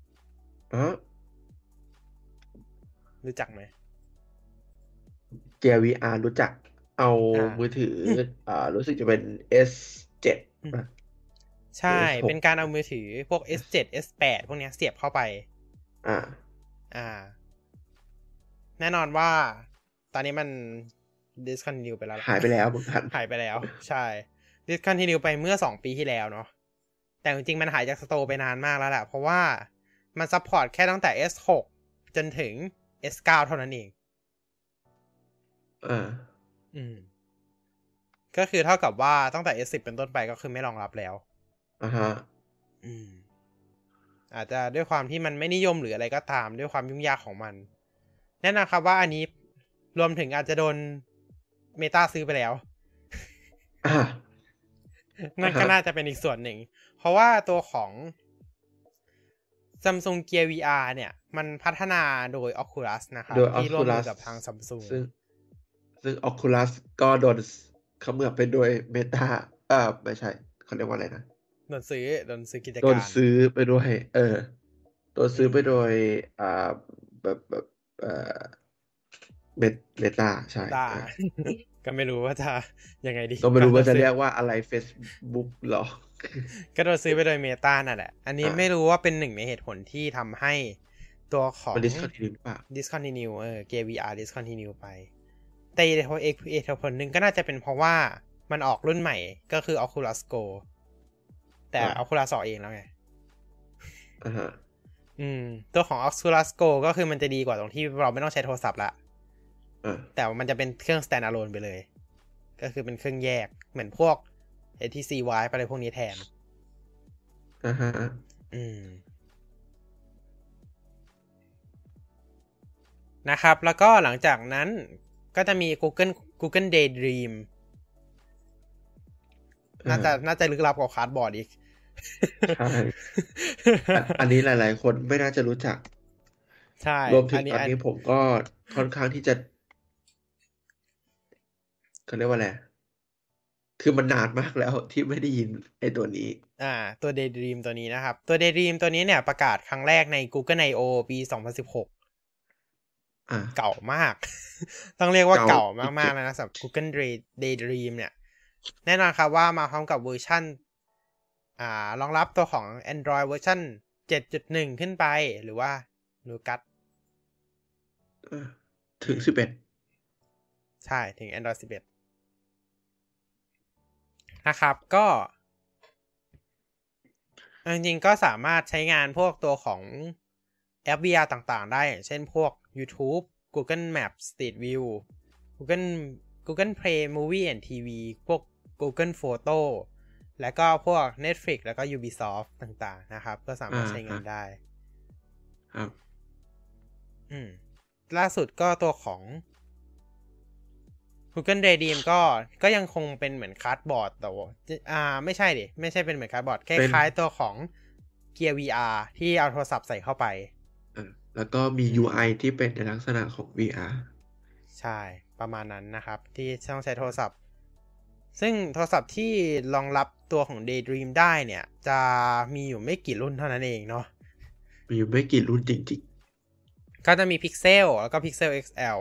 ๆอ๋อรู้จักไหมเกียร์ VR รู้จัก เอาอ่ามืมือถืออ่ารู้สึกจะเป็น S7 อืมป่ะใช่ S6 เป็นการเอามือถือพวก S7 S8 พวกเนี้ยเสียบเข้าไป อ่า อ่า แน่นอนว่า ตอนนี้มัน discontinue ไปแล้วล่ะหายไปแล้วเหมือนกันหายไปแล้ว ใช่ discontinue ไปเมื่อสองปีที่แล้วเนาะแต่จริงๆ มันหายจาก store ไปนานมากแล้วแหละ เพราะว่ามัน support แค่ตั้งแต่ S6 จนถึง S9 เท่านั้นเองอ่าอืม ก็คือเท่ากับว่าตั้งแต่ S10 เป็นต้นไปก็คือไม่รองรับแล้วอ่าฮะ อืม อาจจะด้วยความที่มันไม่นิยมหรืออะไรก็ตาม ด้วยความยุ่งยากของมัน แน่นอนครับว่าอันนี้รวมถึงอาจจะโดนเมตาซื้อไปแล้วอ่านั่นก็อ่าฮะน่าจะเป็นอีกส่วนหนึ่ง เพราะว่าตัวของ Samsung Gear VR เนี่ย มันพัฒนาโดย Oculus นะครับโดยที่ร่วมมือ Oculus กับทาง Samsung ซึ่งซึ่ง Oculus ก็โดนเขมือบไปโดย Meta เอ่อไม่ใช่ เขาเรียกว่าอะไรนะโดนซื้อโดนซื้อกิจโดกานรซื้อไปด้วย เออโดนซื้อไปโดยอ่าแบบแบบ เอ่อเม Meta ใช่ได้เออก็ไม่รู้ว่าจะยังไงดี ก็ไม่รู้ว่าจะโดนซื้อเรียกว่าอะไร Facebook หรอ ก็โดนซื้อไปโดย Meta นั่นแหละ อันนี้อ่าไม่รู้ว่าเป็นหนึ่งในเหตุผลที่ทำให้ตัวของมัน discontinue หรือเปล่า discontinue เออ Gear VR discontinue ไป แต่อีกเหตุผลหนึ่งก็น่าจะเป็นเพราะว่ามันออกรุ่นใหม่ก็คือ Oculus Go แต่อ่า Oculus ออกเองแล้วไง อ่าฮะอืม ตัวของ Oculus Go ก็คือมันจะดีกว่าตรงที่เราไม่ต้องใช้โทรศัพท์ละอ่าแต่ว่ามันจะเป็นเครื่อง standalone ไปเลย ก็คือเป็นเครื่องแยกเหมือนพวก HTC Vive อะไรพวกนี้แทนอ่าฮะอืมนะครับ แล้วก็หลังจากนั้นก็จะมี Google Google Daydream น่าจะน่าจะลึกลับกว่า Cardboard อีก ใช่อันอันนี้หลาย ๆ คนไม่น่าจะรู้จัก ใช่ รวมถึงอันนี้ตอนอันนี้ผมก็ค่อนข้างที่จะเขาเรียกว่าอะไร คือมันนานมากแล้วที่ไม่ได้ยินไอ้ตัวนี้ อ่า ตัว Daydream ตัวนี้นะครับ ตัว Daydream ตัวนี้เนี่ยประกาศครั้งแรกใน Google I/O ปี 2016 อ่า เก่ามาก ต้องเรียกว่าเก่าเก่ามากๆแล้วนะสำหรับ Google Day- Daydream เนี่ย แน่นอนครับว่ามาพร้อมกับเวอร์ชัน อ่ารองรับตัวของ Android เวอร์ชัน7.1 ขึ้นไปหรือว่า Nougat อ่าถึงสิบเอ็ดใช่ถึง Android 11 นะครับก็เอาจริงๆก็สามารถใช้งานพวกตัวของแอป VR ต่างๆ ได้อย่างเช่นพวก YouTube Google Maps Street View Google Google Play Movie and TV พวก Google Photo แล้วก็พวก Netflix แล้วก็ Ubisoft ต่างๆ นะครับ ก็สามารถใช้งานได้ ครับ อืม ล่าสุดก็ตัวของ Google Daydream ก็ก็ยังคงเป็นเหมือน Cardboard แต่ว่าอ่า ไม่ใช่ดิ ไม่ใช่เป็นเหมือน Cardboard เป็นคล้ายๆตัวของ Gear VR ที่เอาโทรศัพท์ใส่เข้าไปอ่าแล้วก็มี UI ที่เป็นในลักษณะของ VR ใช่ ประมาณนั้นนะครับ ที่ต้องใช้โทรศัพท์ ซึ่งโทรศัพท์ที่รองรับตัวของ Daydream ได้เนี่ย จะมีอยู่ไม่กี่รุ่นเท่านั้นเองเนาะ มีอยู่ไม่กี่รุ่นจริงก็จะมี Pixel แล้วก็ Pixel XL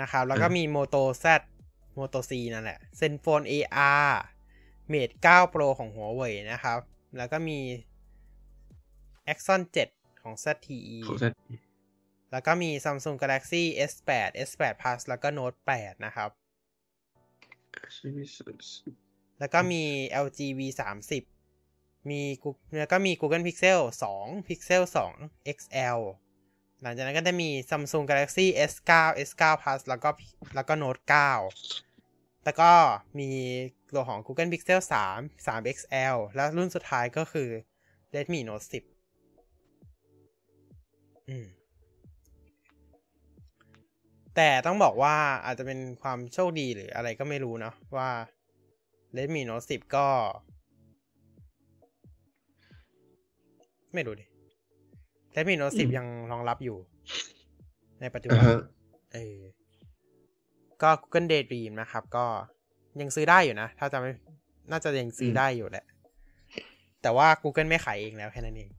นะครับ แล้วก็อ่ามีมี Moto Z Moto C นั่นแหละ Zenfone AR Mate 9 Pro ของหัวเว่ยนะครับ แล้วก็มี Axon 7 ของ ZTE ๆของ Z แล้วก็มี Samsung Galaxy S8 S8 Plus แล้วก็ Note 8 นะครับ แล้วก็มี LG V30 มี Google- แล้วก็มี Google Pixel 2 Pixel 2 XL หลังจากนั้นก็จะมี Samsung Galaxy S9 S9 Plus แล้วก็แล้วก็ Note 9 แล้วก็มีตัวของ Google Pixel 3 3 XL แล้วรุ่นสุดท้ายก็คือ Redmi Note 10 อืม แต่ต้องบอกว่าอาจจะเป็นความโชคดีหรืออะไรก็ไม่รู้เนาะว่า Redmi Note 10ก็ ไม่รู้ดิ Redmi Note 10ยังรองรับอยู่ ในปัจจุอ่าบันฮะเออก็ Google Daydream นะครับ ก็ยังซื้อได้อยู่นะ ถ้าจะไม่น่าจะยังซื้อได้อยู่แหละ แต่ว่า Google ไม่ขายเองแล้วแค่นั้นเอง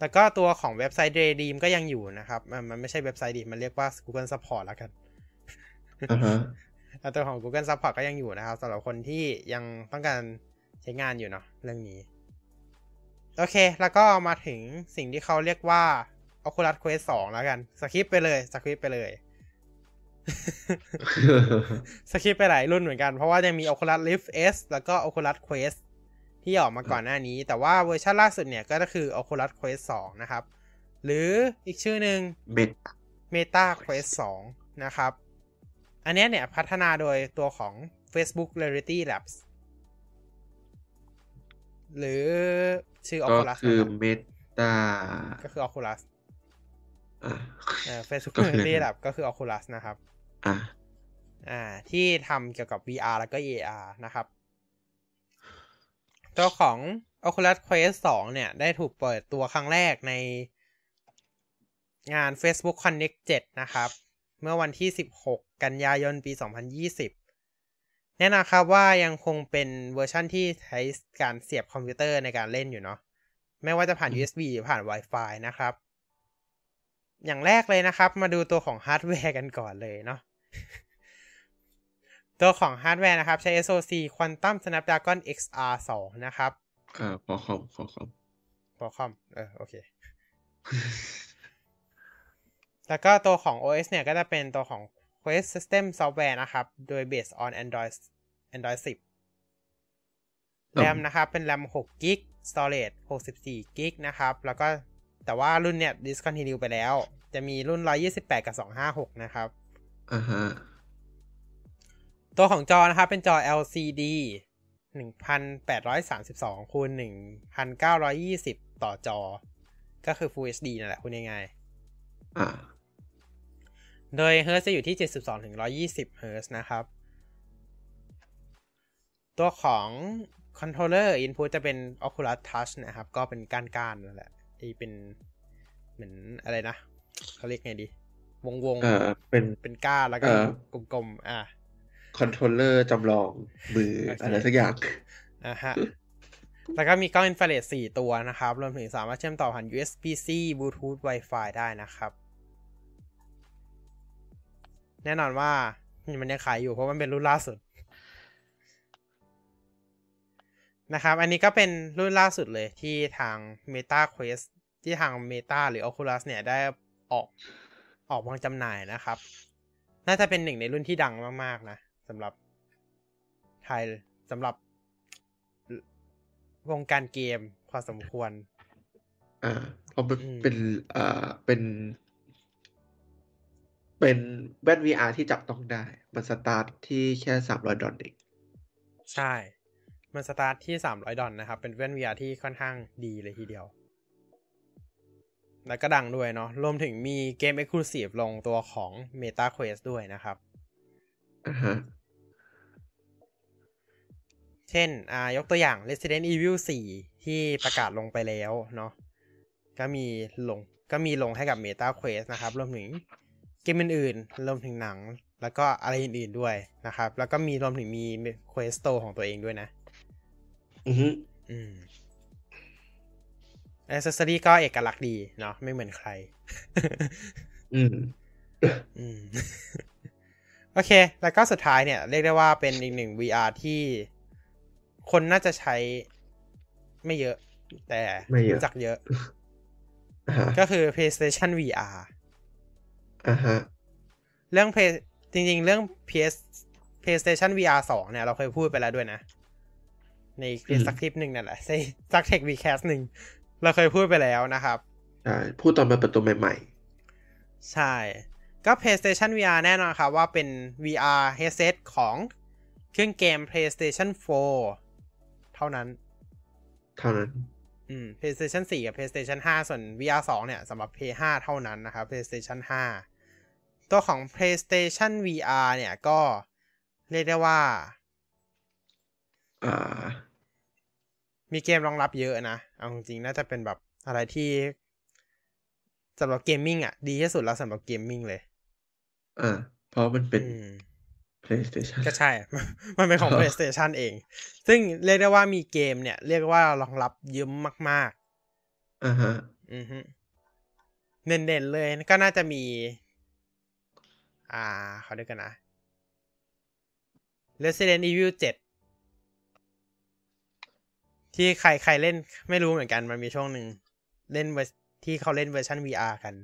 แล้วก็ตัวของเว็บไซต์ Daydream ก็ยังอยู่นะครับ มันมันไม่ใช่เว็บไซต์ดิมันเรียกว่า Google Support แล้วกันอ่าฮะแล้วตัวของ Google Support ก็ยังอยู่นะครับสำหรับคนที่ยังต้องการใช้งานอยู่เนาะเรื่องนี้ โอเค แล้วก็มาถึงสิ่งที่เขาเรียกว่า Oculus Quest 2 แล้วกันสคริปไปเลยสคริปไปเลยสคริปไปหลายรุ่นเหมือนกัน เพราะว่ายังมี Oculus Rift S แล้วก็ Oculus Quest ที่ออกมาก่อนหน้านี้ แต่ว่าเวอร์ชันล่าสุดเนี่ย ก็คือ Oculus Quest 2 นะครับ หรืออีกชื่อหนึ่งเม็ด Meta Quest 2 นะครับ อันเนี้ยเนี่ยพัฒนาโดยตัวของ Facebook Reality Labs หรือชื่อก็ Oculus คือนะครับเมตาก็คือ Oculus อ่าเอ่อ Facebook ก็คือ Reality Labs ก็คือ Oculus นะครับอ่าอ่า ที่ทำเกี่ยวกับ VR แล้วก็ AR นะครับ ตัวของ Oculus Quest 2 เนี่ย ได้ถูกเปิดตัวครั้งแรกในงาน Facebook Connect 7 นะครับ เมื่อวันที่ 16 กันยายนปี 2020 แน่นอนครับว่ายังคงเป็นเวอร์ชั่นที่ใช้การเสียบคอมพิวเตอร์ในการเล่นอยู่เนาะไม่ว่าจะผ่าน USB หรือผ่าน Wi-Fi นะครับ อย่างแรกเลยนะครับ มาดูตัวของฮาร์ดแวร์กันก่อนเลยเนาะ ตัวของฮาร์ดแวร์นะครับ ใช้ SoC Qualcomm Snapdragon XR 2นะครับอ่า Qualcomm Qualcomm Qualcomm เออโอเค แล้วก็ตัวของ OS เนี่ยก็จะเป็นตัวของ Quest System Software นะครับ โดย based on Android Android 10แรมนะครับ เป็นแรม6 gig storage 64 gig นะครับ แล้วก็แต่ว่ารุ่นเนี่ย discontinue ไปแล้ว จะมีรุ่น 128 กับ 256 นะครับอ่าฮะ ตัวของจอนะครับเป็นจอ LCD 1832คูณ1920 ต่อจอ ก็คือ Full HD นั่นแหละพูดง่ายอ่าๆโดยเฮิร์ตจะอยู่ที่ 72ถึง120เฮิร์ตนะครับ ตัวของ controller input จะเป็น Oculus Touch นะครับ ก็เป็นก้านๆนั่นแหละที่เป็นเหมือนอะไรนะ เขาเรียกไงดี วงวงๆเอ่อเป็นเป็นก้านแล้วก็เอ่อกลมๆ อะ controller จำลองมือโอเคอะไรสักอย่างอะฮะแล้วก็มีกล้องอินฟราเรด4ตัวนะครับ รวมถึงสามารถเชื่อมต่อผ่าน USB-C Bluetooth Wi-Fi ได้นะครับ แน่นอนว่ามันยังขายอยู่เพราะมันเป็นรุ่นล่าสุดนะครับ อันนี้ก็เป็นรุ่นล่าสุดเลยที่ทาง Meta Quest ที่ทาง Meta หรือ Oculus เนี่ยได้ออกออกวางจำหน่ายนะครับ น่าจะเป็นหนึ่งในรุ่นที่ดังมาก ๆ นะ สำหรับไทยสำหรับวงการเกมพอสมควร อ่าเพราะมันอืมเป็นอ่าเป็น เป็นแว่น VR ที่จับต้องได้ มันสตาร์ทที่แค่สามร้อยดอลลาร์เองใช่ มันสตาร์ทที่300ดอลนะครับ เป็นแว่น VR ที่ค่อนข้างดีเลยทีเดียว แล้วก็ดังด้วยเนาะรวมถึงมีเกม Exclusive ลงตัวของ Meta Quest ด้วยนะครับอ่าฮะ เช่นอ่ายกตัวอย่าง Resident Evil 4 ที่ประกาศลงไปแล้วเนาะก็มีลงก็มีลงให้กับ Meta Quest นะครับ รวมถึงเกมอื่นๆรวมถึงหนัง แล้วก็อะไรอื่นๆด้วยนะครับ แล้วก็มีรวมถึงมี Quest Store ของตัวเองด้วยนะ อือฮึอืมอ c เซสซอรี่ก็เอกลักษณ์ดีเนาะไม่เหมือนใคร อืม อืม โอเค แล้วก็สุดท้ายเนี่ย เรียกได้ว่าเป็นอีกหนึ่ง VR ที่ คนน่าจะใช้ ไม่เยอะ แต่ไม่เยอะรู้จักเยอะอ่าฮะก็คือ PlayStation VR อ่าฮะเรื่อง Play จริง ๆ เรื่อง PS PlayStation VR 2เนี่ย เราเคยพูดไปแล้วด้วยนะ ในคลิปอืมสักคลิปหนึ่งนั่นแหละในสักเทควีแคสหนึ่งเราเคยพูดไปแล้วนะครับใช่พูดตอนมันเปิดตัวใหม่ใช่ ก็ PlayStation VR แน่นอนครับว่าเป็น VR headset ของเครื่องเกม PlayStation 4 เท่านั้นๆเท่านั้น อืม PlayStation 4 กับ PlayStation 5 ส่วน VR 2 เนี่ยสำหรับ PS5 เท่านั้นนะครับ PlayStation 5 ตัวของ PlayStation VR เนี่ยก็เรียกได้ว่าอ่ามีเกมรองรับเยอะนะ เอาจริงๆ น่าจะเป็นแบบอะไรที่สำหรับ gaming อะ ดีที่สุดแล้วสำหรับ gaming เลย อ่า เพราะมันเป็นอืม PlayStation ก็ใช่ มันเป็นของอ๋อ PlayStation เอง ซึ่งเรียกได้ว่ามีเกมเนี่ย เรียกว่ารองรับเยอะมากอ่าฮะๆอือฮึเด่นๆเลยก็น่าจะมี อ่าเขาเรียกกันนะ Resident Evil 7 ที่ใครใครเล่นไม่รู้เหมือนกัน มันมีช่วงหนึ่ง เล่นเวอร์ที่เขาเล่นเวอร์ชัน VR กัน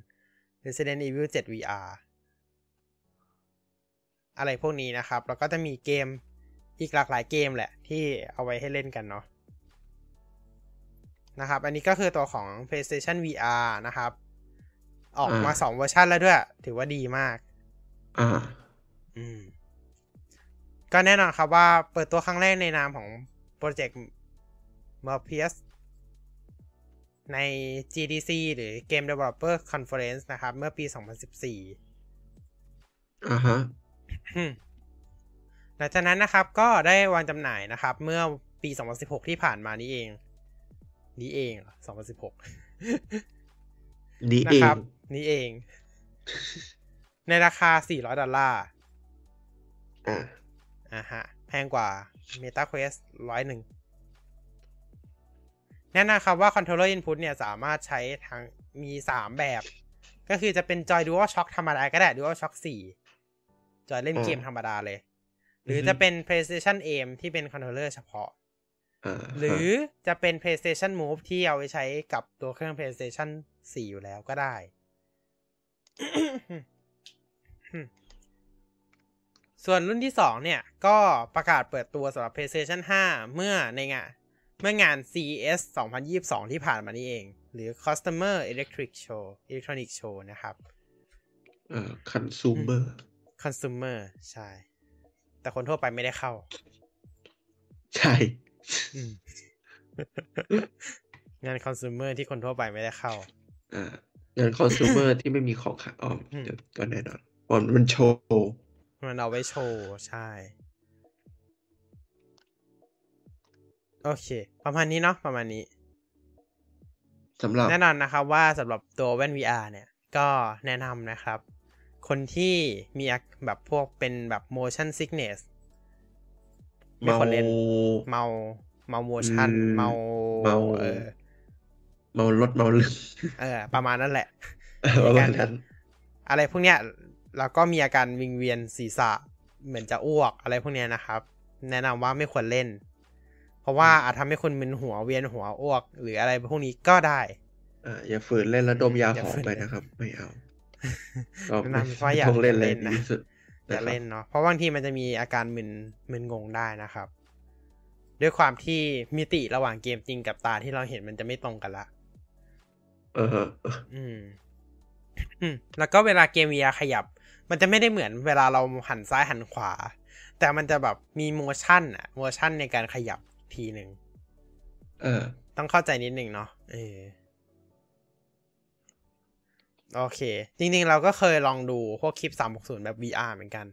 Resident Evil 7 VR อะไรพวกนี้นะครับ แล้วก็จะมีเกมอีกหลากหลายเกมแหละที่เอาไว้ให้เล่นกันเนาะนะครับ อันนี้ก็คือตัวของ PlayStation VR นะครับ ออกมาอ่าสองเวอร์ชันแล้วด้วย ถือว่าดีมาก อ่า อืม ก็แน่นอนครับว่าเปิดตัวครั้งแรกในนามของโปรเจกต์ Morpheus ใน GDC หรือ Game Developer Conference นะครับ เมื่อปี 2014อ่าฮะอืม หลังจากนั้นนะครับก็ได้วางจำหน่ายนะครับ เมื่อปี 2016 ที่ผ่านมานี้เอง นี้เองเหรอ2016 นี่นะเอคงรับ นี้เอง ในราคา 400 ดอลลาร์อ่าอ่าฮะ แพงกว่า Meta Quest ร้อยหนึ่งแน่นอนครับว่า Controller Input เนี่ย สามารถใช้ทั้งมี 3 แบบ ก็คือจะเป็นจอย Dual Shock ธรรมดาก็ได้ Dual Shock 4 จอยเล่นเกมธรรมดาเลย หรือจะเป็น PlayStation Aim ที่เป็น controller เฉพาะอ่าหรือจะเป็น PlayStation Move ที่เอาไว้ใช้กับตัวเครื่อง PlayStation 4 อยู่แล้วก็ได้ ส่วนรุ่นที่2เนี่ย ก็ประกาศเปิดตัวสำหรับ PlayStation 5 เมื่อในงานเมื่องาน CES 2022 ที่ผ่านมานี่เอง หรือ Customer Electric Show Electronic Show นะครับอ่า คันซูเมอร์ consumer ใช่ แต่คนทั่วไปไม่ได้เข้า ใช่อืมงานคอน sumer ที่คนทั่วไปไม่ได้เข้าอ่างานคอน sumer ที่ไม่มีของขายอ๋ออืมเดี๋ยวก็แน่นอนเพราะมันโชว์มันเอาไว้โชว์ ใช่ โอเค ประมาณนี้เนาะประมาณนี้สำหรับแน่นอนนะครับว่าสำหรับตัวแว่น VR เนี่ย ก็แนะนำนะครับ คนที่มีอาแบบพวกเป็นแบบ motion sickness ไม่ควรเล่นเมาเมา motion อืมเมาเมาเออเมารถเมาลืมเออ ประมาณนั้นแหละประมาณนั้นอะไรพวกเนี้ยแล้วก็มีอาการวิงเวียนศีรษะเหมือนจะอ้วกอะไรพวกเนี้ยนะครับ แนะนำว่าไม่ควรเล่น เพราะว่าอาจทำให้คุณมึนหัวเวียนหัวอ้วก หรืออะไรพวกนี้ก็ได้อ่าอย่าฝืนเล่นแล้วดมยาอย่าหอมฝืนไปนะครับ ไม่เอาก็แนะนำว่าอย่าต้องเล่นเลยเล่นดีนะที่สุดอย่านะครับเล่นเนาะเพราะบางทีมันจะมีอาการมึนมึนงงได้นะครับ ด้วยความที่มิติระหว่างเกมจริงกับตาที่เราเห็นมันจะไม่ตรงกันละ เออ อืมอืมแล้วก็เวลาเกม VR ขยับ มันจะไม่ได้เหมือนเวลาเราหันซ้ายหันขวา แต่มันจะแบบมีโมชั่นอะโมชั่นในการขยับทีหนึ่งเออ ต้องเข้าใจนิดหนึ่งเนาะเออ โอเค จริงๆ เราก็เคยลองดูพวกคลิป 360 แบบ VR เหมือนกัน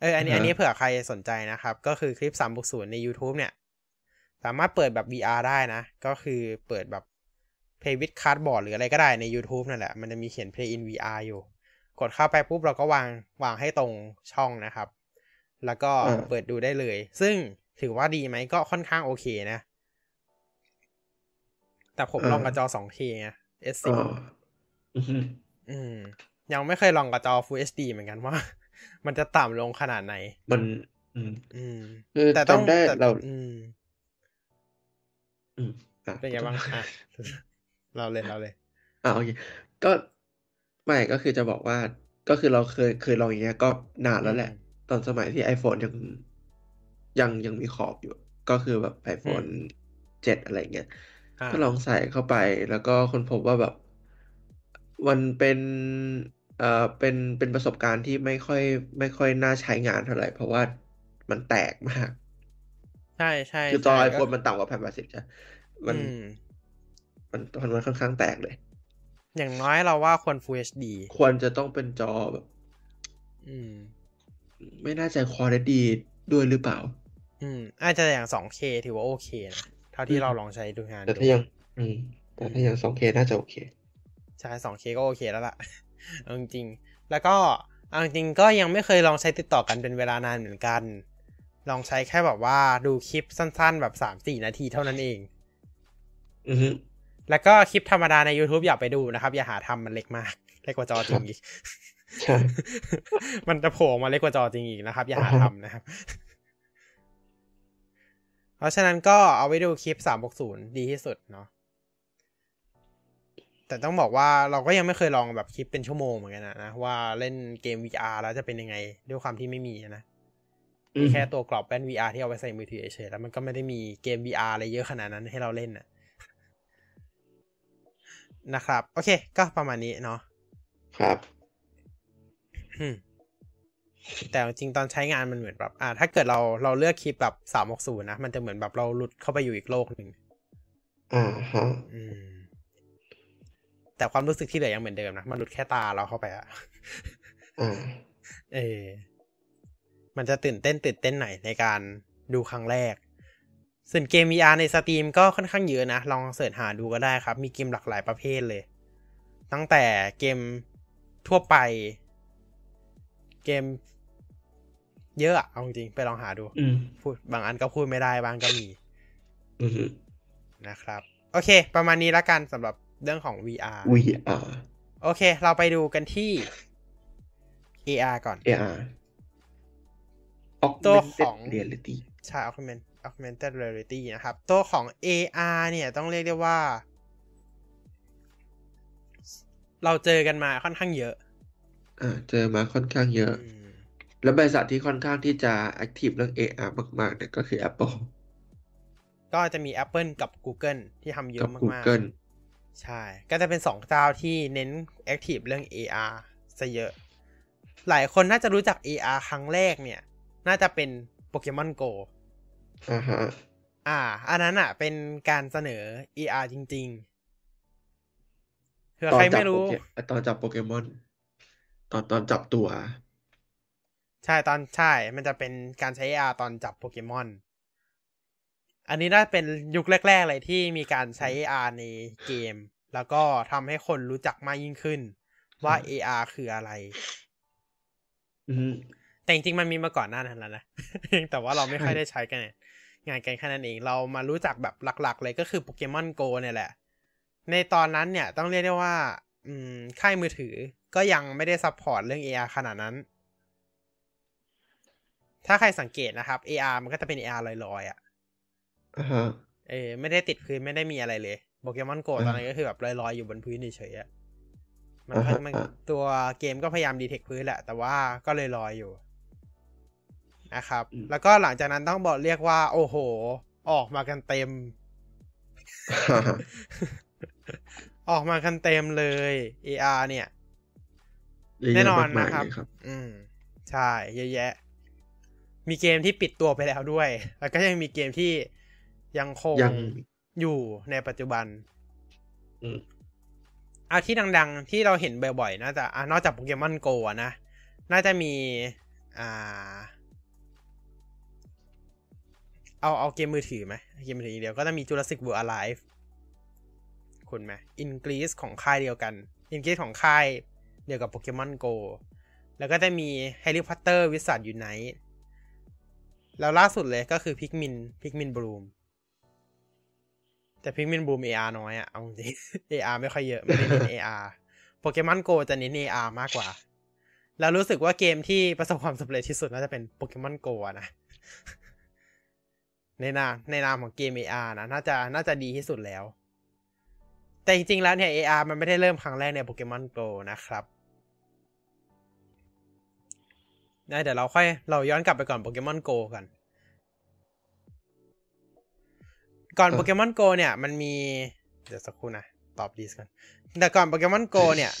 เออ อันนี้อ่าฮะอันนี้เผื่อใครสนใจนะครับ ก็คือคลิป 360 ใน YouTube เนี่ย สามารถเปิดแบบ VR ได้นะ ก็คือเปิดแบบ Play with Cardboard หรืออะไรก็ได้ใน YouTube นั่นแหละ มันจะมีเขียน Play in VR อยู่ กดเข้าไปปุ๊บเราก็วางวางให้ตรงช่องนะครับ แล้วก็อ่าเปิดดูได้เลย ซึ่งถือว่าดีไหมก็ค่อนข้างโอเคนะ แต่ผมลองกับจอ 2K ไง S10 อ๋ออือฮึอืม ยังไม่เคยลองกับจอ Full HD เหมือนกันว่า มันจะต่ำลงขนาดไหน มัน อืม อืมคือแต่ต้องจำได้แต่เรา อืม อืมอะเป็นไงบ้างอะเราเลยเราเลยอ่าโอเคก็ไม่ก็คือจะบอกว่า ก็คือเราเคยเคยลองอย่างเงี้ย ก็นานแล้วแหละอืมตอนสมัยที่ iPhone ยังยังยังมีขอบอยู่ ก็คือแบบ iPhone เจ็ดอะไรเงี้ยอ่าก็ลองใส่เข้าไปแล้วก็ค้นพบว่าแบบ มันเป็นเอ่อเป็นเป็นประสบการณ์ที่ไม่ค่อยไม่ค่อยน่าใช้งานเท่าไหร่ เพราะว่ามันแตกมาก ใช่ใช่คือจอใช่ iPhone มันต่ำกว่าแผ่นแปดสิบใช่มันอืมมันมันมันค่อนข้างแตกเลย อย่างน้อยเราว่าควร Full HD ควรจะต้องเป็นจอแบบอืมไม่น่าจะควอลิตี้ด้วยหรือเปล่า อืม อาจจะอย่าง 2K ถือว่าโอเคนะ เท่าที่อืมเราลองใช้ดูงานแต่ดูถ้ายัง อืม แต่ถ้ายัง 2K น่าจะโอเค ใช่ 2K ก็โอเคแล้วล่ะเอาจริงๆแล้วก็เอาจริงๆก็ยังไม่เคยลองใช้ติดต่อกันเป็นเวลานานเหมือนกัน ลองใช้แค่แบบว่าดูคลิปสั้นๆ แบบ3-4นาทีเท่านั้นเอง อือฮึแล้วก็คลิปธรรมดาใน YouTube อย่าไปดูนะครับ อย่าหาทำมันเล็กมากเล็กกว่าจอจริงอีกใช่มันจะโผล่ออกมาเล็กกว่าจอจริงอีกนะครับ อย่าหาทำนะครับ เพราะฉะนั้นก็เอาไว้ดูคลิป360ดีที่สุดเนาะ แต่ต้องบอกว่าเราก็ยังไม่เคยลองแบบคลิปเป็นชั่วโมงเหมือนกันนะนะว่าเล่นเกม VR แล้วจะเป็นยังไง ด้วยความที่ไม่มีนะอืมีมแค่ตัวกรอบแว่น VR ที่เอาไว้ใส่มือถือเฉยๆแล้วมันก็ไม่ได้มีเกม VR อะไรเยอะขนาดนั้นให้เราเล่นนะนะครับ โอเค ก็ประมาณนี้เนาะครับอืมแต่จริงๆตอนใช้งานมันเหมือนแบบ อ่า ถ้าเกิดเราเราเลือกคลิปแบบสามหกศูนย์นะ มันจะเหมือนแบบเราหลุดเข้าไปอยู่อีกโลกหนึ่งอ่าฮะอืม แต่ความรู้สึกที่เหลือยังเหมือนเดิมนะ มันหลุดแค่ตาเราเข้าไปอะอ่าเออ มันจะตื่นเต้นตื่นเต้นหน่อยในการดูครั้งแรก ส่วนเกม VR ในสตรีมก็ค่อนข้างเยอะนะ ลองเสิร์ชหาดูก็ได้ครับ มีเกมหลากหลายประเภทเลย ตั้งแต่เกมทั่วไป เกม เยอะอะเอาจริงๆไปลองหาดูอืมพูดบางอันก็พูดไม่ได้บางก็มีอือฮึนะครับ โอเค ประมาณนี้ละกันสำหรับ เรื่องของ VR VR โอเค เราไปดูกันที่ AR ก่อน AR ตัว Augmented ของ Reality ใช่ augment augmented reality นะครับ ตัวของ AR เนี่ยต้องเรียกได้ว่า เราเจอกันมาค่อนข้างเยอะ อ่า เจอมาค่อนข้างเยอะอืมแล้วบริษัทที่ค่อนข้างที่จะ active เรื่อง AR มากๆเนี่ยก็คือ Apple ก็จะมี Apple กับ Google ที่ทำเยกัอะบมาก Google ๆ ใช่ ก็จะเป็นสองเจ้าที่เน้น active เรื่อง AR ซะเยอะ หลายคนน่าจะรู้จัก AR ครั้งแรกเนี่ย น่าจะเป็นโปเกมอนโกอ่าฮะอ่า อันนั้นอะ เป็นการเสนอ ER จริงๆเผื่อตอใครนจับไม่โปรู้เกตอนจับโปเกมอน ตอนตอนจับตัว ใช่ตอนใช่ มันจะเป็นการใช้ AR ตอนจับโปเกมอน อันนี้น่าเป็นยุคแรก ๆ เลยที่มีการใช้ AR ในเกม แล้วก็ทำให้คนรู้จักมากยิ่งขึ้น ว่าอืม AR คืออะไรอืมแต่จริงๆมันมีมาก่อนหน้านั้นแล้วนะแต่ว่าเราไม่ค่อยใช่ได้ใช้กันเนี่ยงานกันแค่นั้นเอง เรามารู้จักแบบหลัก ๆ เลยก็คือ Pokémon GO เนี่ยแหละ ในตอนนั้นเนี่ยต้องเรียกได้ว่า อืม ค่ายมือถือก็ยังไม่ได้ support เรื่อง AR ขนาดนั้น ถ้าใครสังเกตนะครับ AR มันก็จะเป็น AR ลอยๆอะอ่าฮะ เออไม่ได้ติดพื้นไม่ได้มีอะไรเลย Pokémon GO อ่าตอนนั้นก็คือแบบลอยๆอยู่บนพื้นเฉยๆอะมันอ่าฮะมันอ่าตัวเกมก็พยายามดีเทคพื้นแหละ แต่ว่าก็เลยลอยอยู่นะครับ แล้วก็หลังจากนั้นต้องบอกเรียกว่า โอ้โห ออกมากันเต็มฮ่าฮ่าออกมากันเต็มเลย AR เนี่ยเยอะแน่แยะนอนมากมายนะครับเลยครับ อืม ใช่ เยอะแยะ มีเกมที่ปิดตัวไปแล้วด้วย แล้วก็ยังมีเกมที่ ยังคงยังอยู่ในปัจจุบัน อืมอาที่ดังๆ ที่เราเห็นบ่อยๆ น่าจะอะนอกจากโปเกมอนโกะนะ น่าจะมี อ่า เอาเอาเกมมือถือไหมเกมมือถืออย่างเดียวก็จะมี Jurassic World Alive คุณไหมอินกรีสของค่ายเดียวกันอินกรีสของค่ายเดียวกับโปเกมอนโกแล้วก็จะมี Harry Potter Wizard Unite แล้วล่าสุดเลยก็คือพิกมินพิกมินบลูม แต่พิกมินบูม AR น้อยอะเอาจริง AR ไม่ค่อยเยอะไม่ได้เน้น AR โปเกมอนโกจะเน้น AR มากกว่า แล้วรู้สึกว่าเกมที่ประสบความสำเร็จที่สุดน่าจะเป็นโปเกมอนโกนะ ในนามในนามของเกม AR นะ น่าจะน่าจะดีที่สุดแล้ว แต่จริงๆแล้วเนี่ย AR มันไม่ได้เริ่มครั้งแรกในโปเกมอนโกนะครับนะเดี๋ยวเราค่อยเราย้อนกลับไปก่อนโปเกมอนโกกัน ก่อนเออโปเกมอนโกเนี่ย มันมี เดี๋ยวสักครู่นะ ตอบดีสกันแต่ก่อนโปเกมอนโกเนี่ย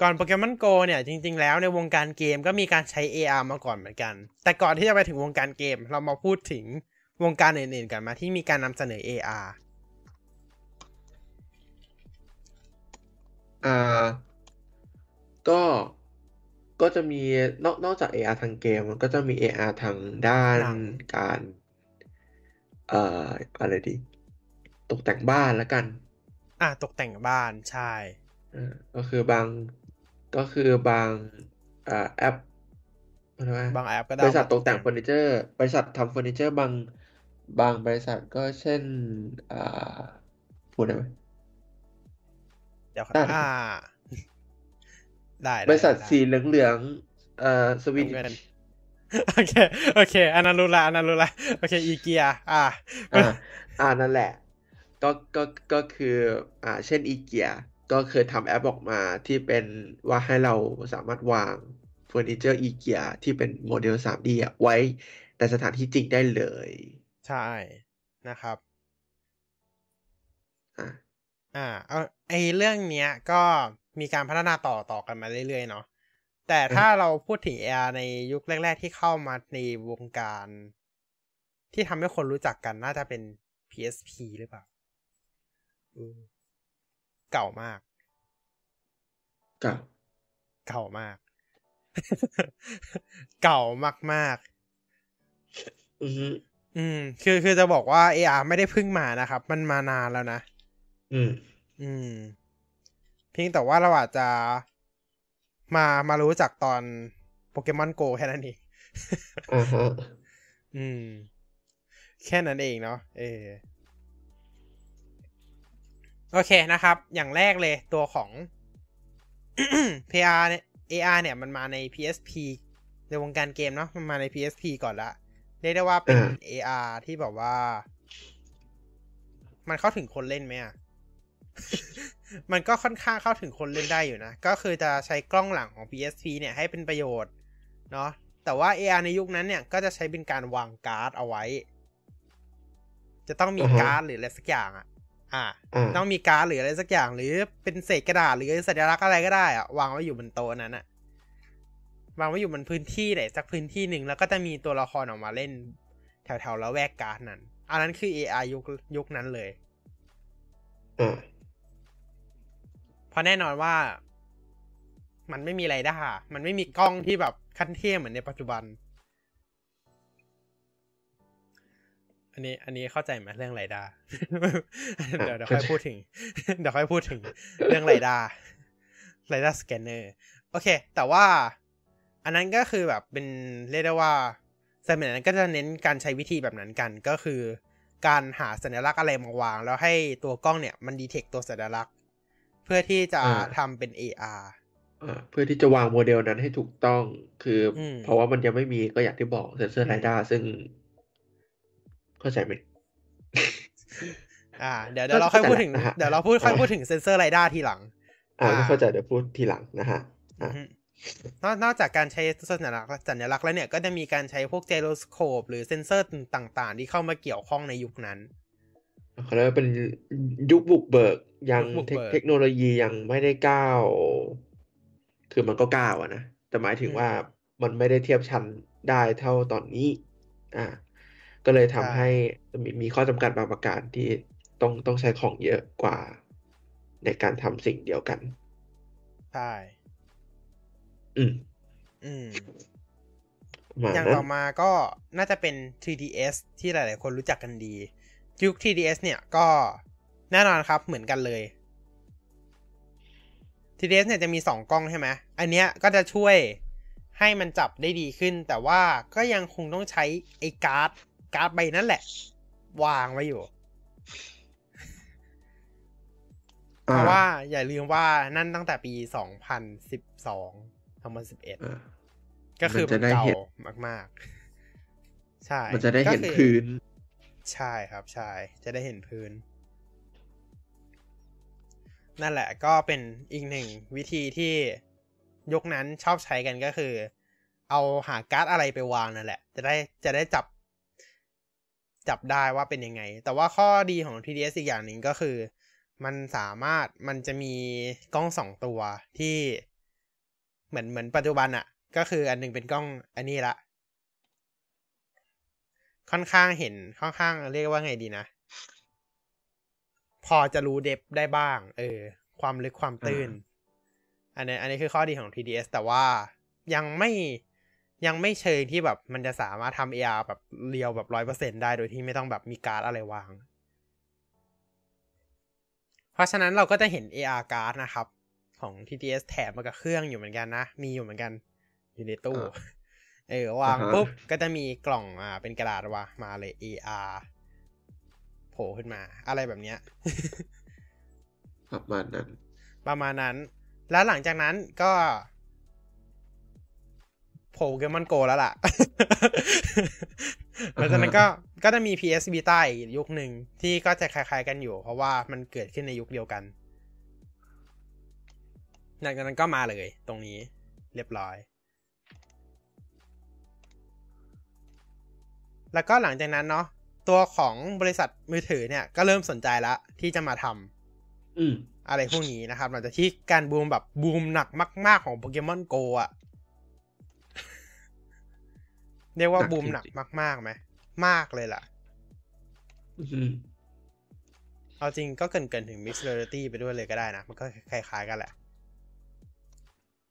ก่อนโปเกมอนโกเนี่ย จริง ๆ แล้วในวงการเกมก็มีการใช้ AR มาก่อนเหมือนกัน แต่ก่อนที่จะไปถึงวงการเกมเรามาพูดถึง วงการอื่นๆกันมาที่มีการนำเสนอ AR อ่า ก็ก็จะมีนอกนอกจาก AR ทางเกม มันก็จะมี AR ทางด้านหนังการ เอ่ออะไรดี ตกแต่งบ้านแล้วกัน อะตกแต่งบ้านใช่อ่าก็คือบางก็คือบางอ่าแอปอะไรวะบางแอปก็ได้บริษัทมาตกแต่งเฟอร์นิเจอร์บริษัททำเฟอร์นิเจอร์บาง บางบริษัทก็เช่นอ่าพูดได้ไหมเดี๋ยวได้อ่าได้ได้บริษัทได้สีเหลืองๆเอ่อสวีดิเงินชโอเค โอเคอันนั้นรู้ละอันนั้นรู้ละโอเค อีเกียอ่าอ่า อ่า นั่นแหละ ก็ ก็ ก็คือ อ่า เช่น อีเกีย ก็เคยทำแอปออกมาที่เป็นว่าให้เราสามารถวางเฟอร์นิเจอร์อีเกียที่เป็นโมเดล 3D อะไว้ในสถานที่จริงได้เลย ใช่นะครับอ่าอ่า AR เรื่องเนี้ยก็มีการพัฒนาต่อต่อกันมาเรื่อยๆเนาะแต่ถ้าเราพูดถึง AR ในยุคแรก ๆ ที่เข้ามาในวงการ ที่ทำให้คนรู้จักกันน่าจะเป็น PSP หรือเปล่าอืมเก่ามากกับเก่ามาก เก่ามากๆอือฮึ อืม คือคือจะบอกว่า AR ไม่ได้เพิ่งมานะครับ มันมานานแล้วนะ อืม อืม เพียงแต่ว่าเราอาจจะมามารู้จักตอนโปเกมอนโกแค่นั้นเองอ่าฮะอืม แค่นั้นเองเนาะเออโอเคนะครับ อย่างแรกเลยตัวของ PR เนี่ย AR เนี่ยมันมาใน PSP ในวงการเกมเนาะมันมาใน PSP ก่อนละ เรียกได้ว่าเป็นอ่า AR ที่แบบว่า มันเข้าถึงคนเล่นไหมอะ มันก็ค่อนข้างเข้าถึงคนเล่นได้อยู่นะ ก็คือจะใช้กล้องหลังของ PSP เนี่ยให้เป็นประโยชน์ เนาะแต่ว่า AR ในยุคนั้นเนี่ย ก็จะใช้เป็นการวางการ์ดเอาไว้ จะต้องมีอ่าฮะการ์ดหรืออะไรสักอย่างอะอ่าอ่า ต้องมีการ์ดหรืออะไรสักอย่าง หรือเป็นเศษกระดาษหรือสัญลักษณ์อะไรก็ได้อะวางไว้อยู่บนโต๊ะนั้นอะ วางไว้อยู่บนพื้นที่ไหนสักพื้นที่หนึ่งแล้วก็จะมีตัวละครออกมาเล่น แถวๆแล้วแวกการ์ดนั้น อันนั้นคือ AR ยุคยุคนั้นเลยอ่าเพราะแน่นอนว่า มันไม่มีไรด้ามันไม่มีกล้องที่แบบขั้นเทพเหมือนในปัจจุบัน อันนี้ อันนี้เข้าใจไหมเรื่องไรด้าเดี๋ยวเดี๋ยวค่อยพูดถึง เดี๋ยวค่อยพูดถึง เรื่องไรด้าไรด้าสแกนเนอร์ โอเค แต่ว่า อันนั้นก็คือแบบเป็นเรียกได้ว่าสมัยนั้นก็จะเน้นการใช้วิธีแบบนั้นกันก็คือ การหาสัญลักษณ์อะไรมาวาง แล้วให้ตัวกล้องเนี่ยมันดีเทคตัวสัญลักษณ์ เพื่อที่จะอ่าทำเป็น AR อ่าเพื่อที่จะวางโมเดลนั้นให้ถูกต้องคืออมเพราะว่ามันยังไม่มีก็อย่างที่บอกเซนเซอร์ไรด้าซึ่งเข้าใจไหมอ่า เดี๋ยวเดี๋ยวเราค่อยพูดถึงเข้าใจละนะฮะเดี๋ยวเราพูดค่อยอ่าพูดถึงเซนเซอร์ไรด้าทีหลัง อ่าอ่าไม่เข้าใจเดี๋ยวพูดทีหลังนะฮะอ่าอือฮึ นอกนอกจากการใช้สัญลักษณ์สัญลักษณ์แล้วเนี่ยก็จะมีการใช้พวก gyroscope หรือเซนเซอร์ต่างๆ ที่เข้ามาเกี่ยวข้องในยุคนั้นเขาเรียกว่าเป็นยุคบุกเบิกยังยุคบุกเทคเบิกเทคโนโลยียังไม่ได้ก้าว คือมันก็ก้าวอะนะ แต่หมายถึงอืมว่ามันไม่ได้เทียบชั้นได้เท่าตอนนี้ อ่า ก็เลยทำใช่ให้มีมีข้อจำกัดบางประการที่ต้องต้องใช้ของเยอะกว่า ในการทำสิ่งเดียวกัน ใช่ อืมอืมประมาณอย่างนั้นต่อมาก็น่าจะเป็น 3ds ที่หลาย ๆ คนรู้จักกันดี ยุค 3ds เนี่ยก็แน่นอนครับเหมือนกันเลย 3ds เนี่ยจะมี 2 กล้องใช่ไหมอันเนี้ยก็จะช่วยให้มันจับได้ดีขึ้น แต่ว่าก็ยังคงต้องใช้ไอ้การ์ด การ์ดใบนั่นแหละ วางไว้อยู่เพอ่าราะว่าอย่าลืมว่านั่นตั้งแต่ปี 2012 2011อ่าก็คือมันจะได้เก่าเห็นมาก ๆ ใช่ มันจะได้เห็นก็คือพื้น ใช่ครับใช่ จะได้เห็นพื้น นั่นแหละก็เป็นอีกหนึ่งวิธีที่ยุคนั้นชอบใช้กันก็คือ เอาหาการ์ดอะไรไปวางนั่นแหละ จะได้จะได้จับ จับได้ว่าเป็นยังไง แต่ว่าข้อดีของ TDS อีกอย่างหนึ่งก็คือ มันสามารถมันจะมีกล้องสองตัวที่ เหมือนเหมือนปัจจุบันอะก็คืออันหนึงเป็นกล้องอันนี้ละ ค่อนข้างเห็นค่อนข้างเรียกว่าไงดีนะ พอจะรู้เดฟได้บ้าง เออ ความลึกความตื้น อันนี้อันนี้คือข้อดีของ TDS แต่ว่ายังไม่ยังไม่เชิงที่แบบมันจะสามารถทำ AR แบบเรียวแบบร้อยเปอร์เซ็นได้โดยที่ไม่ต้องแบบมีการ์ดอะไรวาง เพราะฉะนั้นเราก็จะเห็น AR การ์ดนะครับ ของ TTS แถมมากับเครื่องอยู่เหมือนกันนะ มีอยู่เหมือนกัน อยู่ในตู้อ่าเออวางอ่าฮะปุ๊บก็จะมีกล่องอ่าเป็นกระดาษวางมาเลย AR โผล่ขึ้นมา อะไรแบบเนี้ยประมาณนั้น ประมาณนั้น แล้วหลังจากนั้นก็โผล่เกมอนโกแล้วล่ะ หลังจากนั้นก็ก็จะมี PS Vita อีกยุคหนึ่งที่ก็จะคล้ายๆกันอยู่ เพราะว่ามันเกิดขึ้นในยุคเดียวกัน หลังจากนั้นก็มาเลยตรงนี้เรียบร้อย แล้วก็หลังจากนั้นเนาะตัวของบริษัทมือถือเนี่ยก็เริ่มสนใจแล้วที่จะมาทำอืมอะไรพวกนี้นะครับ หลังจากที่การบูมแบบบูมหนักมาก ๆของโปเกมอนโกอะเรียกว่าหนักบูมจริงๆหนักมากๆไหมมากเลยล่ะอืมเอาจริงก็เกินเกินๆถึง Mixed Reality ไปด้วยเลยก็ได้นะ มันก็คล้ายๆกันแหละ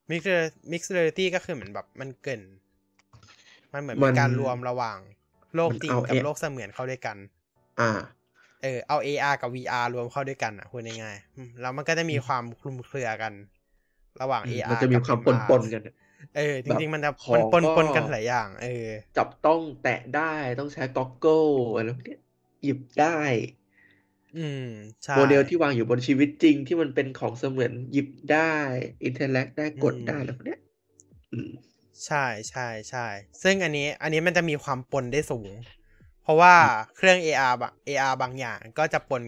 Mixed Real- Mixed Reality ก็คือเหมือนแบบมันเกินมันเหมือนเป็นการรวมระหว่าง โลกจริงกับโลกเสมือนเข้าด้วยกัน อ่า เออเอา AR กับ VR รวมเข้าด้วยกันอะพูดง่ายๆอืมแล้วมันก็จะมีความคลุมเครือกัน ระหว่าง AR มันจะมีกับความป MR นปนๆกัน เออ จริง ๆ มันจะของปนปนก็ๆกันหลายอย่าง เออ จับต้องแตะได้ต้องใช้ก็อกเกิลอะไรพวกเนี้ยหยิบได้ อืมใช่โมเดลที่วางอยู่บนชีวิตจริงที่มันเป็นของเสมือนหยิบได้interact ได้กดได้แล้วพวกเนี้ยอืมใช่ใช่ใช่ซึ่งอันนี้ อันนี้มันจะมีความปนได้สูง เพราะว่าเครื่อง AR บะ AR บางอย่างก็จะปน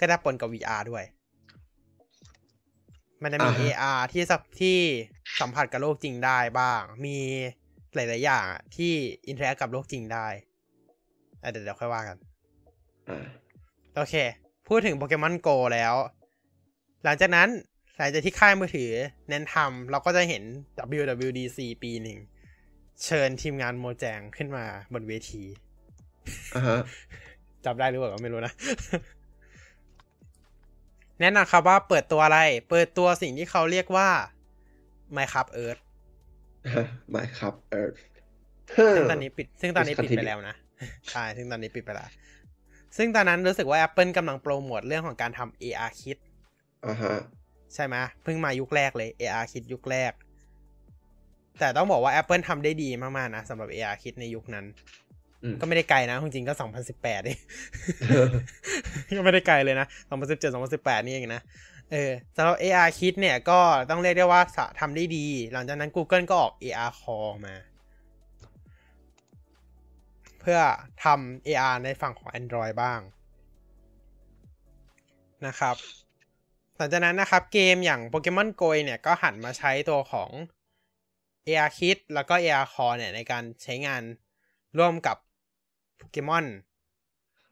ก็จะปนกับ VR ด้วย มันจะมีอ่าฮะ AR ที่สับที่สัมผัสกับโลกจริงได้บ้าง มีหลาย ๆ อย่างอะที่ interact กับโลกจริงได้อะเดี๋ยวเดี๋ยวค่อยว่ากันอ่า โอเค พูดถึงโปเกมอนโกแล้ว หลังจากนั้นหลังจากที่ค่ายมือถือเน้นทำเราก็จะเห็น WWDC ปีหนึ่ง เชิญทีมงานโมแจงขึ้นมาบนเวทีอ่าฮะจำได้หรือเปล่าก็ไม่รู้นะ แนะนำครับว่าเปิดตัวอะไร เปิดตัวสิ่งที่เขาเรียกว่า Minecraft Earth ไม่ครับเออซึ่งตอนนี้ปิด ซึ่งตอนนี้ปิดไป Discontinue แล้วนะ ใช่ ซึ่งตอนนี้ปิดไปแล้ว ซึ่งตอนนั้นรู้สึกว่า Apple กำลังโปรโมทเรื่องของการทำ AR Kit อ่าฮะใช่ไหมเพิ่งมายุคแรกเลย AR Kit ยุคแรก แต่ต้องบอกว่า Apple ทำได้ดีมากๆนะสำหรับ AR Kit ในยุคนั้นอืมก็ไม่ได้ไกลนะ จริงๆก็ 2018เองก็ไม่ได้ไกลเลยนะ 2017 2018 นี่เองนะเออสำหรับ AR Kit เนี่ยก็ต้องเรียกได้ว่าสะทำได้ดี หลังจากนั้น Google ก็ออก AR Core มา เพื่อทำ AR ในฝั่งของ Android บ้างนะครับหลังจากนั้นนะครับเกมอย่าง Pokemon Go เนี่ยก็หันมาใช้ตัวของ AR Kit แล้วก็ AR Core เนี่ยในการใช้งานร่วมกับ Pokemon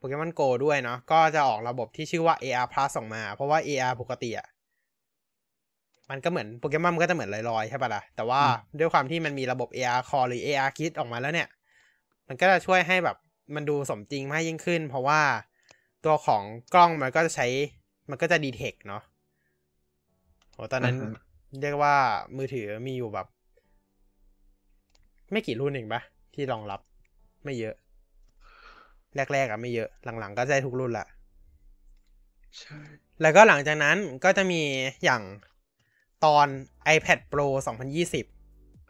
Pokemon Go ด้วยเนาะก็จะออกระบบที่ชื่อว่า AR Plus ออกมา เพราะว่า AR ปกติอะมันก็เหมือนโปเกมอนมันก็จะเหมือนลอยๆ ใช่ปะล่ะ แต่ว่าด้วยความที่มันมีระบบ AR Core หรือ AR Kit ออกมาแล้วเนี่ย มันก็จะช่วยให้แบบมันดูสมจริงมากยิ่งขึ้น เพราะว่าตัวของกล้องมันก็จะใช้มันก็จะดีเทคเนาะโหตอนนั้นอ่าฮะเรียกว่ามือถือมีอยู่แบบ ไม่กี่รุ่นเองปะที่รองรับ ไม่เยอะ แรกๆอะไม่เยอะ หลังๆ ก็ได้ทุกรุ่นละใช่แล้วก็หลังจากนั้นก็จะมีอย่างตอน iPad Pro 2020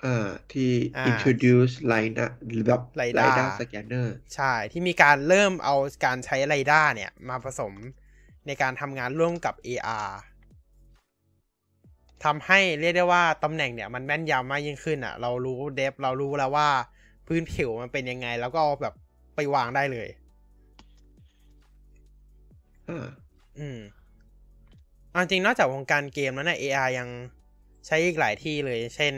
อ่าที่ อ่า introduce line นะหรือแบบ LiDAR LiDAR scanner ใช่ที่มีการเริ่มเอาการใช้ไรด้าเนี่ย มาผสมในการทำงานร่วมกับ AR ทำให้เรียกได้ว่าตำแหน่งเนี่ย มันแม่นยำมากยิ่งขึ้นอะ เรารู้เดฟเรารู้แล้วว่าพื้นผิวมันเป็นยังไง แล้วก็เอาแบบไปวางได้เลย อ่าอืมเอาจริงนอกจากวงการเกมแล้วเนี่ย AR ยังใช้อีกหลายที่เลย เช่น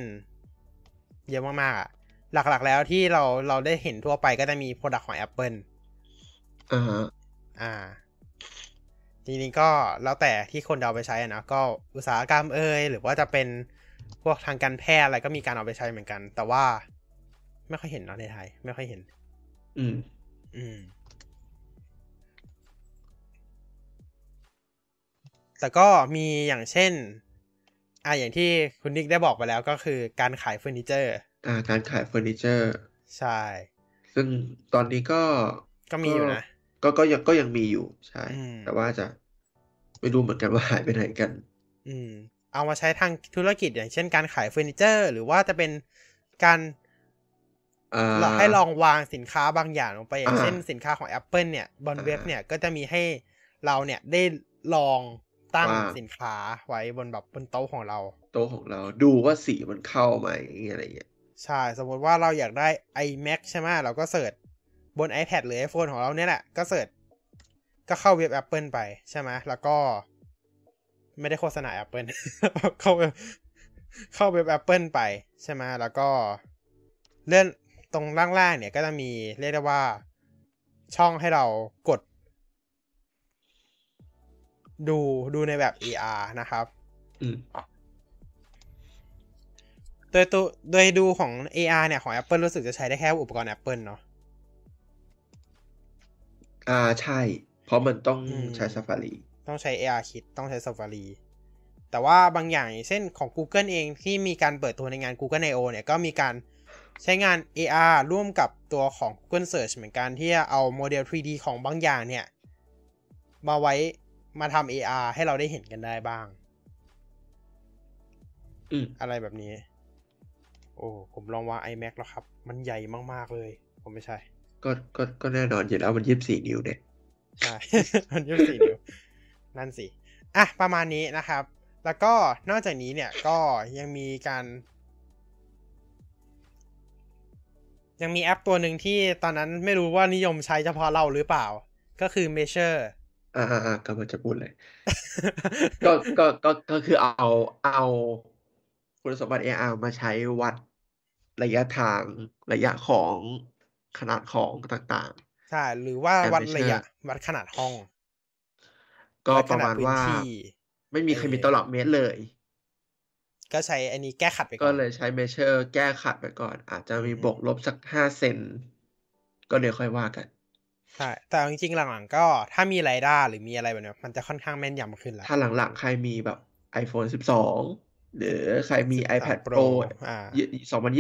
เยอะมากๆอะ หลักๆแล้วที่เราเราได้เห็นทั่วไปก็จะมี Product ของ Apple อ่าฮะอ่าจริงๆก็แล้วแต่ที่คนจะเอาไปใช้อะนะก็อุตสาหกรรมเอ่ยหรือว่าจะเป็นพวกทางการแพทย์อะไรก็มีการเอาไปใช้เหมือนกัน แต่ว่าไม่ค่อยเห็นเนาะในไทย ไม่ค่อยเห็น อืม อืม แต่ก็มีอย่างเช่น อ่าอย่างที่คุณนิกได้บอกไปแล้วก็คือการขายเฟอร์นิเจอร์อ่าการขายเฟอร์นิเจอร์ ใช่ ซึ่งตอนนี้ก็ก็มีอยู่นะก็ก็ยังก็ยังมีอยู่ใช่อืมแต่ว่าจะไม่รู้เหมือนกันว่าหายไปไหนกัน อืม เอามาใช้ทางธุรกิจอย่างเช่นการขายเฟอร์นิเจอร์ หรือว่าจะเป็นการอ่าเราให้ลองวางสินค้าบางอย่างลงไปอย่างอ่าเช่นสินค้าของ Apple เนี่ยบนอ่าเว็บเนี่ยก็จะมีให้เราเนี่ยได้ลอง ตั้งว่าสินค้าไว้บนแบบบนโต๊ะของเรา โต๊ะของเราดูว่าสีมันเข้าไหมอะไรอย่างเงี้ยใช่ สมมติว่าเราอยากได้ iMac ใช่ไหมเราก็เสิร์ชบน iPad หรือ iPhone ของเราเนี่ยแหละ ก็เสิร์ชก็เข้าเว็บ Apple ไปใช่ไหมแล้วก็ ไม่ได้โฆษณา Apple เข้าเว็บเข้าเว็บ Apple ไปใช่ไหมแล้วก็เลื่อนตรงล่างๆเนี่ยก็จะมีเรียกได้ว่าช่องให้เรากด ดูดูในแบบ AR นะครับอืมโดยตัวโดยดูของ AR เนี่ย ของ Apple รู้สึกจะใช้ได้แค่อุปกรณ์ Apple เนาะอ่าใช่ เพราะมันต้องอืมใช้ Safari ต้องใช้ AR Kit ต้องใช้ Safari แต่ว่าบางอย่างอย่างเช่นของ Google เองที่มีการเปิดตัวในงาน Google I/O เนี่ยก็มีการใช้งาน AR ร่วมกับตัวของ Google Search เหมือนกันที่จะเอาโมเดล 3D ของบางอย่างเนี่ย มาไว้ มาทำ AR ให้เราได้เห็นกันได้บ้าง อืมอะไรแบบนี้ โอ้ ผมลองวาง iMac แล้วครับ มันใหญ่มาก ๆ เลย ผมไม่ใช่ ก็ก็ก็แน่นอนอยู่แล้วมันยี่สิบสี่นิ้วเนี่ยใช่ มันยี่สี่นิ้ว นั่นสิ อะ ประมาณนี้นะครับ แล้วก็นอกจากนี้เนี่ยก็ยังมีการยังมีแอปตัวหนึ่งที่ตอนนั้นไม่รู้ว่านิยมใช้เฉพาะเราหรือเปล่า ก็คือ Measure อ่าอ่าอ่ากำลังจะพูดเลย ก็ก็ก็ก็คือเอาเอาคุณสมบัติ AR มาใช้วัดระยะทางระยะของขนาดของต่างใช่ หรือว่าแต่วัดไม่ใช่ระยะวัดขนาดห้อง ๆ ก็วัดปขระนาดมาณพื้นว่าที่ไม่มีใครมีเออตลับเมตรเลย ก็ใช้อันนี้แก้ขัดไปก่ก็อนเลยใช้เมเชอร์ แก้ขัดไปก่อน อาจจะมีอืมบวกลบสักห้าเซนก็เดี๋ยวค่อยว่ากัน ใช่ แต่เอาจริงๆหลังๆ ก็ถ้ามีไรด้าหรือมีอะไรแบบเนี้ยมันจะค่อนข้างแม่นยำขึ้นแล้ว ถ้าหลังๆ ใครมีแบบ iPhone 12 หรือใครมี13 iPad Pro Pro อ่า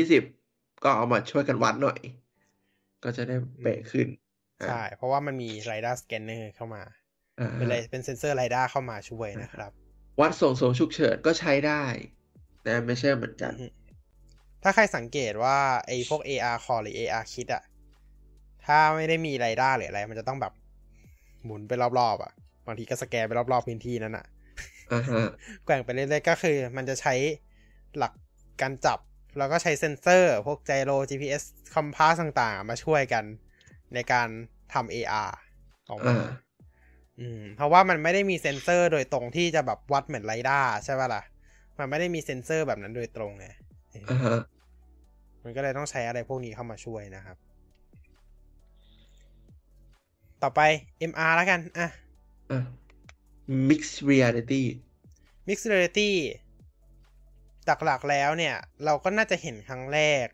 2020ก็เอามาช่วยกันวัดหน่อย ก็จะได้เป๊ะขึ้นอ่าใช่ เพราะว่ามันมีไรด้าสแกนเนอร์เข้ามาอ่าเป็นอะไรเป็นเซนเซอร์ไรด้าเข้ามาช่วยนะครับ วัดส่งสูงฉุกเฉินก็ใช้ได้นะไม่ใช่เหมือนกันอืมถ้าใครสังเกตว่าไอ้พวก AR Core หรือ AR Kit อะ ถ้าไม่ได้มีไรด้าหรืออะไร มันจะต้องแบบหมุนไปรอบๆอะบางทีก็สแกนไปรอบๆพื้นที่นั้นอะอ่าฮะแกว่งไปเรื่อยๆก็คือ มันจะใช้หลักการจับ แล้วก็ใช้เซ็นเซอร์ พวก gyro GPS compass ต่างๆ มาช่วยกันในการทำ AR ออกมาอ่าอืมเพราะว่ามันไม่ได้มีเซ็นเซอร์โดยตรงที่จะแบบวัดเหมือน LiDAR ใช่ป่ะล่ะ มันไม่ได้มีเซ็นเซอร์แบบนั้นโดยตรงไงเอออ่าฮะมันก็เลยต้องใช้อะไรพวกนี้เข้ามาช่วยนะครับ ต่อไป MR แล้วกันอะอะ mixed reality Mixed Reality หลักๆแล้วเนี่ย เราก็น่าจะเห็นครั้งแรก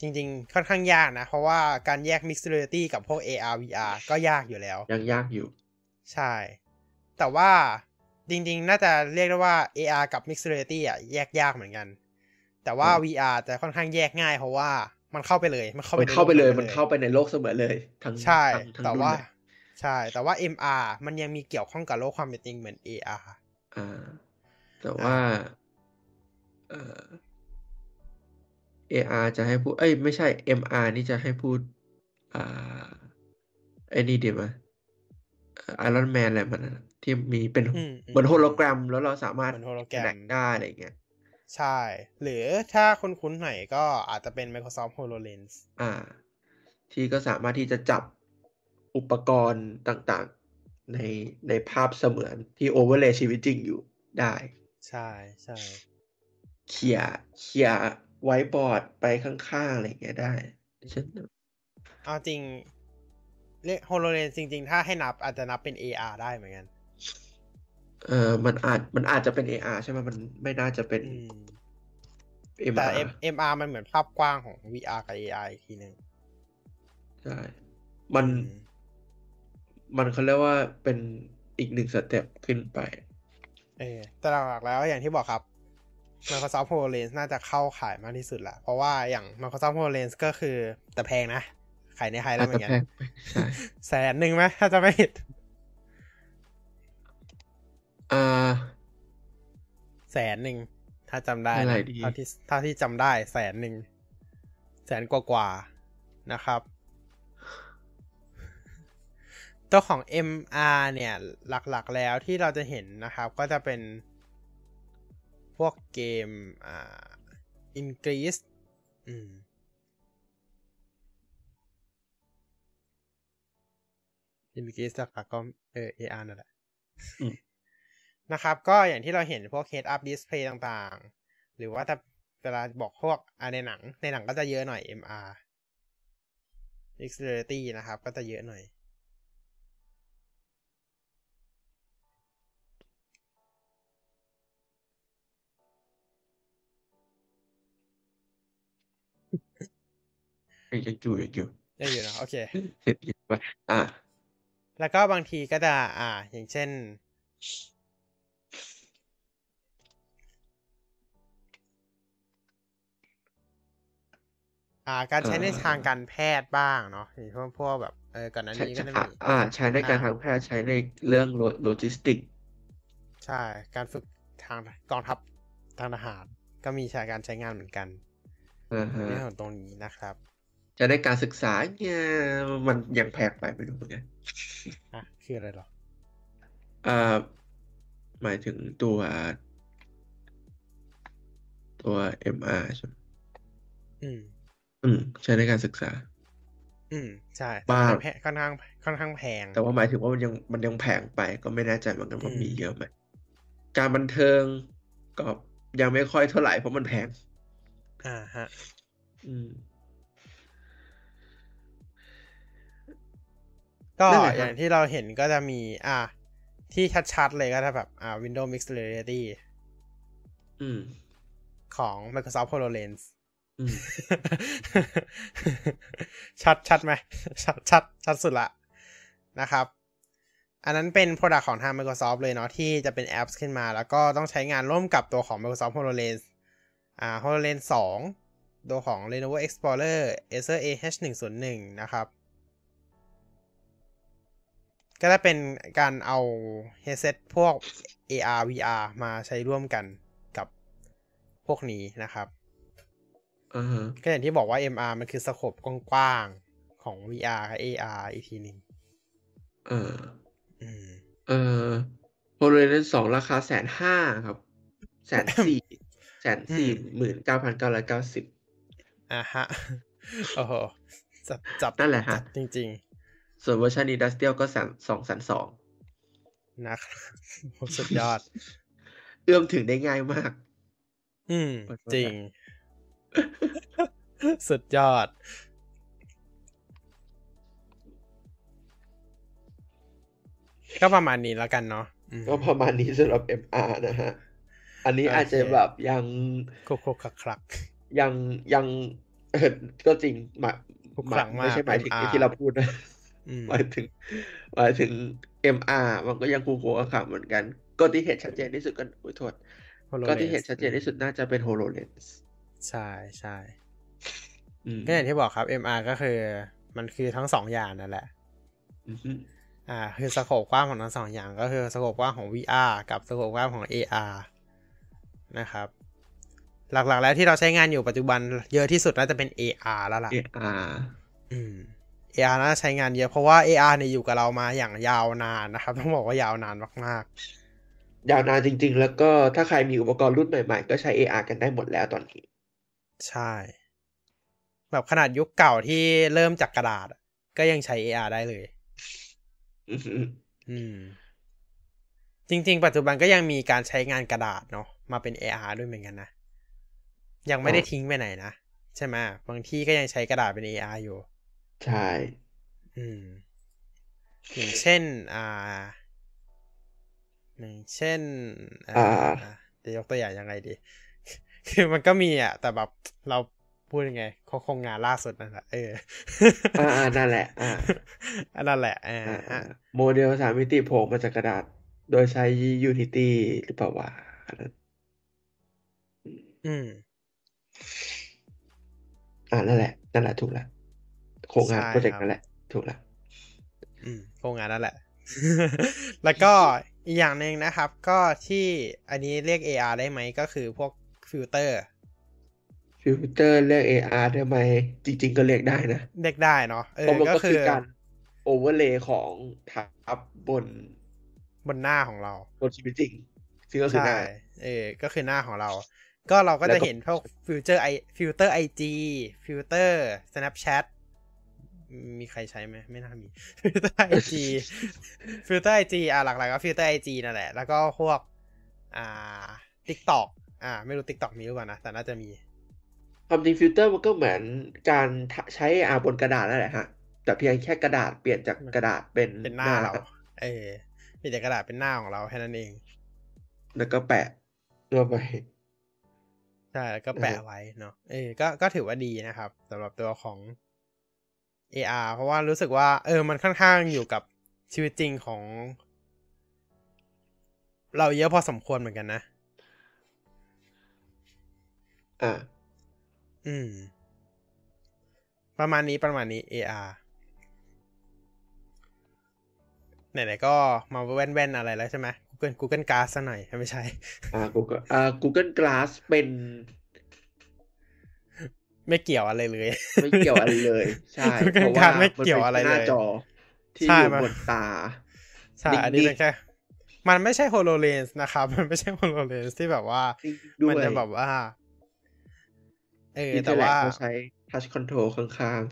จริงๆ ค่อนข้างยากนะ เพราะว่าการแยก Mixed Reality กับพวก AR VR ก็ยากอยู่แล้วยังยากอยู่ ใช่ แต่ว่าจริงๆ น่าจะเรียกได้ว่า AR กับ Mixed Reality อะแยกยากเหมือนกัน แต่ว่าครับ VR จะค่อนข้างแยกง่ายเพราะว่า มันเข้าไปเลย มันเข้าไปมันในเข้าไปเลยโกมันเข้าไปในโลกเสมือนเลยทั้งใช่ทั้งทั้งแต่รุ่นว่าเลยใช่ แต่ว่า MR มันยังมีเกี่ยวข้องกับโลกความเป็นจริงเหมือน AR อ่า แต่ว่าเอ่อ AR จะให้พูด เอ้ย ไม่ใช่ MR นี่จะให้พูด อ่าไอ้นี่ดีไหมไอรอนแมนอะไรมันอะที่มีเป็นอืมเหมือนโฮโลแกรม แล้วเราสามารถเหมือนโฮโลแกรมแบ่งได้อะไรอย่างเงี้ย ใช่ หรือถ้าคุ้นๆหน่อยก็อาจจะเป็น Microsoft HoloLens อ่า ที่ก็สามารถที่จะจับอุปกรณ์ต่างๆ ในในภาพเสมือนที่โอเวอร์เลย์ชีวิตจริงอยู่ได้ ใช่ใช่เขี่ยเขี่ยไว้บอร์ดไปข้างๆ อะไรอย่างเงี้ยได้ฉันเอาจริง เรียก HoloLens จริง ๆ ถ้าให้นับอาจจะนับเป็น AR ได้เหมือนกัน เออมันอาจมันอาจจะเป็น AR ใช่ไหมมันไม่น่าจะเป็นอืมแต่ MR M- MR มันเหมือนภาพกว้างของ VR กับ AR อีกทีหนึ่งใช่มันอืมมันเขาเรียกว่าเป็นอีกหนึ่งสเต็ปขึ้นไป เออแต่หลักๆแล้วอย่างที่บอกครับ Microsoft HoloLens น่าจะเข้าขายมากที่สุดละเพราะว่าอย่าง Microsoft HoloLens ก็คือแต่แพงนะ ขายในไทยแล้วเหมือนกันอาจจะแพงไปใช่แสนหนึ่งไหมถ้าจะไม่ผิด อ่าแสนหนึ่ง ถ้าจำได้เท่าไหร่นะดีเท่าที่เท่าที่จำได้แสนหนึ่ง แสนกว่ากว่าๆนะครับ ตัวของ MR เนี่ย หลักๆแล้วที่เราจะเห็นนะครับ ก็จะเป็นพวกเกมอ่า Increase อืม Increase หลักๆก็เออ AR นั่นแหละอืม นะครับ ก็อย่างที่เราเห็นพวก head up display ต่างๆ หรือว่าถ้าเวลาบอกพวกอ่าในหนัง ในหนังก็จะเยอะหน่อย MR mixed reality นะครับ ก็จะเยอะหน่อย ยังอยู่ยังอยู่ได้อยู่นะโอเคเสร็จยังไปอ่าแล้วก็บางทีก็จะอ่า อย่างเช่น อ่า การใช้ในเอ่อทางการแพทย์บ้างเนาะอย่างพวกพวกแบบเออก่อนหน้าใช้นี้ก็ใช้จะอ่ามีอ่า ใช้ในการอ่าทางแพทย์ใช้ในเรื่องโลจิสติก ใช่ การฝึกทางกองทัพทางทหาร ก็มีใช้การใช้งานเหมือนกันอ่าฮะเรื่องของตรงนี้นะครับ จะได้การศึกษาเนี่ยมันยังแพงไปไม่รู้เหมือนกันอะคืออะไรหรออ่าหมายถึงตัวตัว MR ใช่ไหมอืม อืม ใช้ในการศึกษา อืม ใช่แต่บ้างมันแพงค่อนข้างค่อนข้างแพง แต่ว่าหมายถึงว่ามันยังมันยังแพงไป ก็ไม่แน่ใจเหมือนกันว่าอืมมีเยอะไหมการบันเทิงก็ยังไม่ค่อยเท่าไหร่เพราะมันแพงแพอ่าฮะ อืมก็นั่นแหละครับอย่างที่เราเห็นก็จะมี อ่า ที่ชัดๆเลยก็จะแบบ อ่า Windows Mixed Reality อืมของ Microsoft HoloLens อืม ชัดชัดไหมชัดชัดชัดสุดละนะครับ อันนั้นเป็น Product ของทาง Microsoft เลยเนาะที่จะเป็นแอปขึ้นมา แล้วก็ต้องใช้งานร่วมกับตัวของ Microsoft HoloLens อ่า HoloLens 2 ตัวของ Lenovo Explorer Acer AH101 นะครับ ก็จะเป็นการเอา headset พวก AR VR มาใช้ร่วมกันกับพวกนี้นะครับ ก็อย่างที่บอกว่า MR มันคือสโคปกว้างๆ ของ VR กับ AR อีกทีหนึ่งเอออืมเออ HoloLens สองราคาแสนห้าครับแสนสี่แสนสี่หมื่นเก้าพันเก้าร้อยเก้าสิบอะฮะ โอ้โห จับจับนั่นแหละฮะจับจริงส่วนเวอร์ชัน Industrial ก็แสนสองแสนสองๆนะครับโหสุดยอด เอื้อมถึงได้ง่ายมาก อืมขอโทษนะจริง สุดยอด ก็ประมาณนี้แล้วกันเนาะอืมก็ประมาณนี้สำหรับ MR นะฮะ อันนี้โอเคอาจจะแบบยังคลุกคลุกคลักคลักยังยังเออก็จริงหมายทุกหคมารั้ยงมากไม่ใช่หมายถึง MR ที่เราพูดนะอืมหมายถึงหมายถึง MR มันก็ยังคูโกะค่ะเหมือนกัน ก็ที่เห็นชัดเจนที่สุดก็อุ้ยโทษก็ที่เห็นชัดเจนที่สุดน่าจะเป็น HoloLens ใช่ใช่อืมก็อย่างที่บอกครับ MR ก็คือ มันคือทั้งสองอย่างนั่นแหละอือฮึอ่า คือสโคปกว้างของทั้งสองอย่าง ก็คือสโคปกว้างของ VR กับสโคปกว้างของ AR นะครับ หลักๆ แล้วที่เราใช้งานอยู่ปัจจุบันเยอะที่สุดน่าจะเป็น AR แล้วล่ะ AR อืม AR น่าจะใช้งานเยอะเพราะว่า AR เนี่ยอยู่กับเรามาอย่างยาวนานนะครับ ต้องบอกว่ายาวนานมากยาวนานจริง ๆ แล้วก็ถ้าใครมีอุปกรณ์รุ่นใหม่ๆ ก็ใช้ AR กันได้หมดแล้วตอนนี้ๆ ใช่ แบบขนาดยุคเก่าที่เริ่มจากกระดาษอะก็ยังใช้ AR ได้เลยอือฮึอืม จริง ๆ ปัจจุบันก็ยังมีการใช้งานกระดาษเนาะมาเป็น AR ด้วยเหมือนกันนะ ยังไม่ได้ทิ้งไปไหนนะ ใช่ไหมบางที่ก็ยังใช้กระดาษเป็น AR อยู่ ใช่ อืมอย่างเช่น อ่าอย่างเช่น อ่าจะยกตัวอย่างยังไงดี คือมันก็มีอะ แต่แบบเราพูดยังไงเขาคงงานล่าสุดนั่นแหละเอออ่าอ่านั่นแหละ อ่าอันนั่นแหละอ่าอ่าอ่าฮะโมเดลสามมิติโผล่มาจากกระดาษ โดยใช้ Unity หรือเปล่าวะอันนั้นอืม อ่านั่นแหละ นั่นแหละถูกแล้วโครงงานใช่โปรเจกต์ครับนั่นแหละ ถูกแล้วอืมโครงงานนั่นแหละ แล้วก็อีกอย่างหนึ่งนะครับ ก็ที่อันนี้เรียก AR ได้ไหมก็คือพวก filter filter เรียก AR ได้ไหม จริง ๆ ก็เรียกได้นะ เรียกได้เนาะเอเพราะมันก็ก็คืคือการ overlay ของทับบน บนหน้าของเรา บนชีวิตจริงซึ่งก็คือหใช่น้าเออ ก็คือหน้าของเรา ก็เราก็แล้วจะก็เห็นพวกฟิลเตอร์ไอฟิลเตอร์ไอจีฟิลเตอร์ Snapchat มีใครใช้ไหมไม่น่ามี filter IG filter IG อะหลักๆก็ filter IG นั่นแหละ แล้วก็พวกอ่า TikTok อ่า ไม่รู้ TikTok มีหรือเปล่านะ แต่น่าจะมีความจริงฟิลเตอร์มันก็เหมือนการใช้ AR บนกระดาษนั่นแหละฮะ แต่เพียงแค่กระดาษเปลี่ยนจากกระดาษเป็นเป็นหน้าเรา เออมีแต่กระดาษเป็นหน้าของเราแค่นั้นเอง แล้วก็แปะตัวไปใช่แล้วก็แปะไว้เนาะเออก็ก็ถือว่าดีนะครับสำหรับตัวของ AR เพราะว่ารู้สึกว่า เออ มันค่อนข้างอยู่กับชีวิตจริงของ เราเยอะพอสมควรเหมือนกันนะ อ่า อืม ประมาณนี้ประมาณนี้ AR ไหนๆก็มาแว่นๆอะไรแล้วใช่ไหม Google Google Glass ซะหน่อย ไม่ใช่ อ่า Google อ่า Google Glass เป็น ไม่เกี่ยวอะไรเลย ไม่เกี่ยวอะไรเลย ใช่ Google เพราะว่า Glass ไม่มันเกี่ยวเป็นอะไรหน้าเลยจอ ที่ใช่อยู่มันบนตา ใช่ อันนี้เป็นแค่มันไม่ใช่ HoloLens นะครับ มันไม่ใช่ HoloLens ที่แบบว่าจริงด้วยมันจะแบบว่า เอออินเทแต่อร์แลว่าเขาใช้ Touch Control ข้าง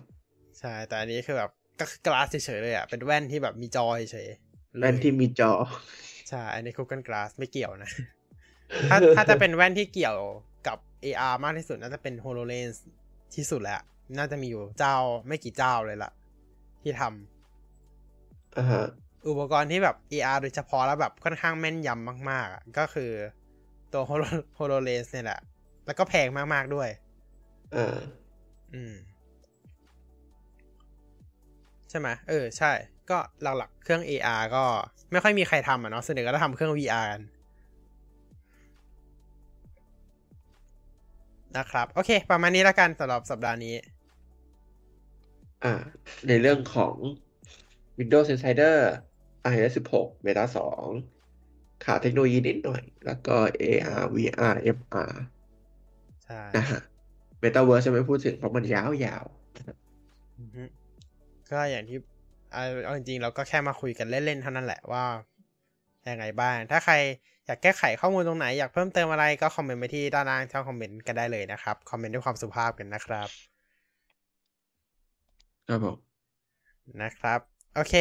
ใช่ แต่อันนี้คือแบบก็คือกลาสเฉยๆเลยอะ เป็นแว่นที่แบบมีจอเฉยๆๆแว่นที่มีจอ ใช่ อันนี้ Google Glass ไม่เกี่ยวนะ ถ้าถ้าจะเป็นแว่นที่เกี่ยวกับ AR มากที่สุดน่าจะเป็น HoloLens ที่สุดแล้ว น่าจะมีอยู่เจ้าไม่กี่เจ้าเลยล่ะ ที่ทำอ่าฮะอุปกรณ์ที่แบบ AR โดยเฉพาะแล้วแบบค่อนข้างแม่นยำมากๆอะก็คือตัว Holo- HoloLens เนี่ยแหละ แล้วก็แพงมากๆด้วย อ่าอืม ใช่ไหมเออ ใช่ ก็หลักๆ เครื่อง AR ก็ไม่ค่อยมีใครทำอะเนาะส่วนใหญ่ก็จะทำเครื่อง VR กันนะครับ โอเค ประมาณนี้แล้วกันสำหรับสัปดาห์นี้ อ่า ในเรื่องของ Windows Insider iOS 16 Beta 2 ขาดเทคโนโลยีนิดหน่อย แล้วก็ AR VR MR ใช่นะฮะ Metaverse จะไม่พูดถึงเพราะมันยาวอือฮึก็อย่างที่เอาเอาจริงๆเราก็แค่มาคุยกันเล่นๆเท่านั้นแหละว่ายังไงบ้าง ถ้าใครอยากแก้ไขข้อมูลตรงไหน อยากเพิ่มเติมอะไรก็คอมเมนต์ไปที่ด้านล่างช่องคอมเมนต์กันได้เลยนะครับ คอมเมนต์ด้วยความสุภาพกันนะครับๆครับผมนะครับ โอเค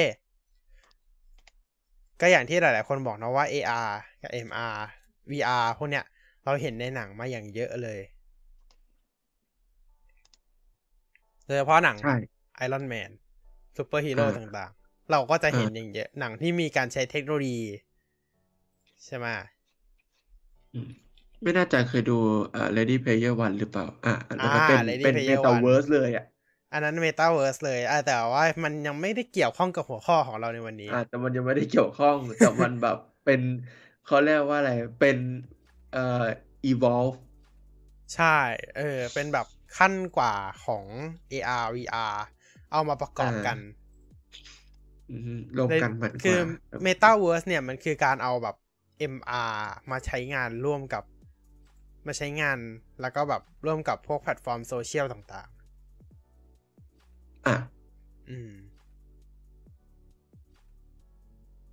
ก็อย่างที่หลาย ๆ คนบอกนะว่า AR กับ MR VR พวกเนี้ย เราเห็นในหนังมาอย่างเยอะเลยโด ยเฉพาะหนังใช่ Iron Man ซูเปอร์ฮีโร่อ่าต่างๆ เราก็จะเห็นอ่าอย่างเยอะ หนังที่มีการใช้เทคโนโลยี ใช่ไหมอืมไม่แน่ใจเคยดูเอ่อ Ready Player One หรือเปล่า อะอันนั้นอ่าเป็น Ready เป็น Player One Metaverse เลยอะ อันนั้นเมตาเวิร์สเลยอะแต่ว่ามันยังไม่ได้เกี่ยวข้องกับหัวข้อของเราในวันนี้อ่าแต่มันยังไม่ได้เกี่ยวข้องแต่มันแบบเป็นเขาเรียกว่าอะไรเป็นเอ่อ evolve ใช่ เออ เป็นแบบ ขั้นกว่าของ AR VR เอามาประกอบกันอืมรวมกันมันกคือว่า Metaverse เนี่ยมันคือการเอาแบบ MR มาใช้งานร่วมกับ มาใช้งานแล้วก็แบบร่วมกับพวกแพลตฟอร์มโซเชียลต่างอะๆอืม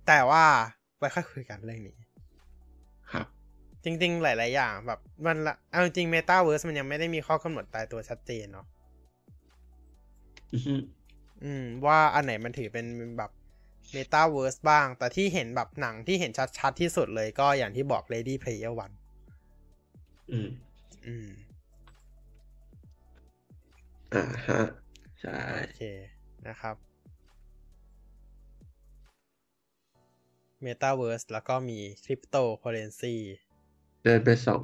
แต่ว่าไว้ค่อยคุยกันเรื่องนี้ครับ จริง ๆ หลาย ๆ อย่างแบบมันละเอาจริง Metaverse มันยังไม่ได้มีข้อกำหนดตายตัวชัดเจนเนาะอือฮึอืมว่าอันไหนมันถือเป็นแบบ Metaverse บ้าง แต่ที่เห็นแบบหนังที่เห็นชัด ๆ ที่สุดเลยก็อย่างที่บอก Lady Player One อืม อืม อ่าฮะ ใช่ โอเค นะครับ Metaverse แล้วก็มี Cryptocurrency เดินไปส่อง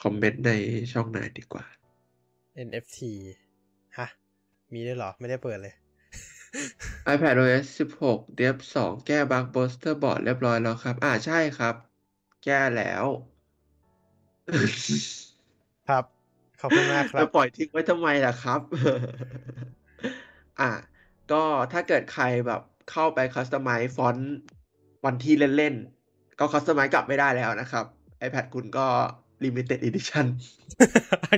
คอมเมนต์ในช่องไหนดีกว่า NFT ฮะ มีด้วยเหรอ ไม่ได้เปิดเลย iPad OS 16 Dev 2แก้บั๊ก PosterBoard เรียบร้อยแล้วครับ อ่าใช่ครับ แก้แล้ว ครับ ขอบคุณมากครัจะปล่อยทิ้งไว้ทำไมล่ะครับ อะก็ถ้าเกิดใครแบบเข้าไป customize ฟอนต์วันที่เล่น ๆ ก็ customize กลับไม่ได้แล้วนะครับ iPad คุณก็ Limited Edition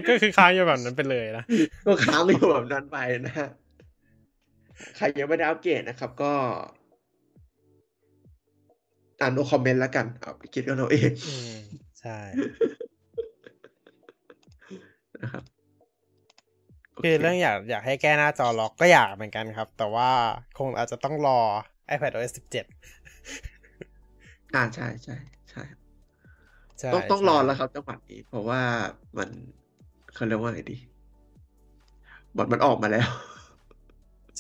ก็คือค้างอยู่แบบนั้นไปเลยนะ ก็ค้างอยู่แบบนั้นไปนะฮะใครยังไม่ได้อัปเกรดนะครับก็อ่านดูคอมเมนต์แล้วกันเอาไปคิดกันเอาเองอืมใช่นะครับโคือเรื่องอยากอยากให้แก้หน้าจอล็อกก็อยากเหมือนกันครับ แต่ว่าคงอาจจะต้องรอ iPad OS 17 อ่าใช่ใช่ใช่ใช่ ต้องต้องใช่รอแล้วครับจังหวะนี้ เพราะว่ามันเขาเรียกว่าไงดีบทมันออกมาแล้ว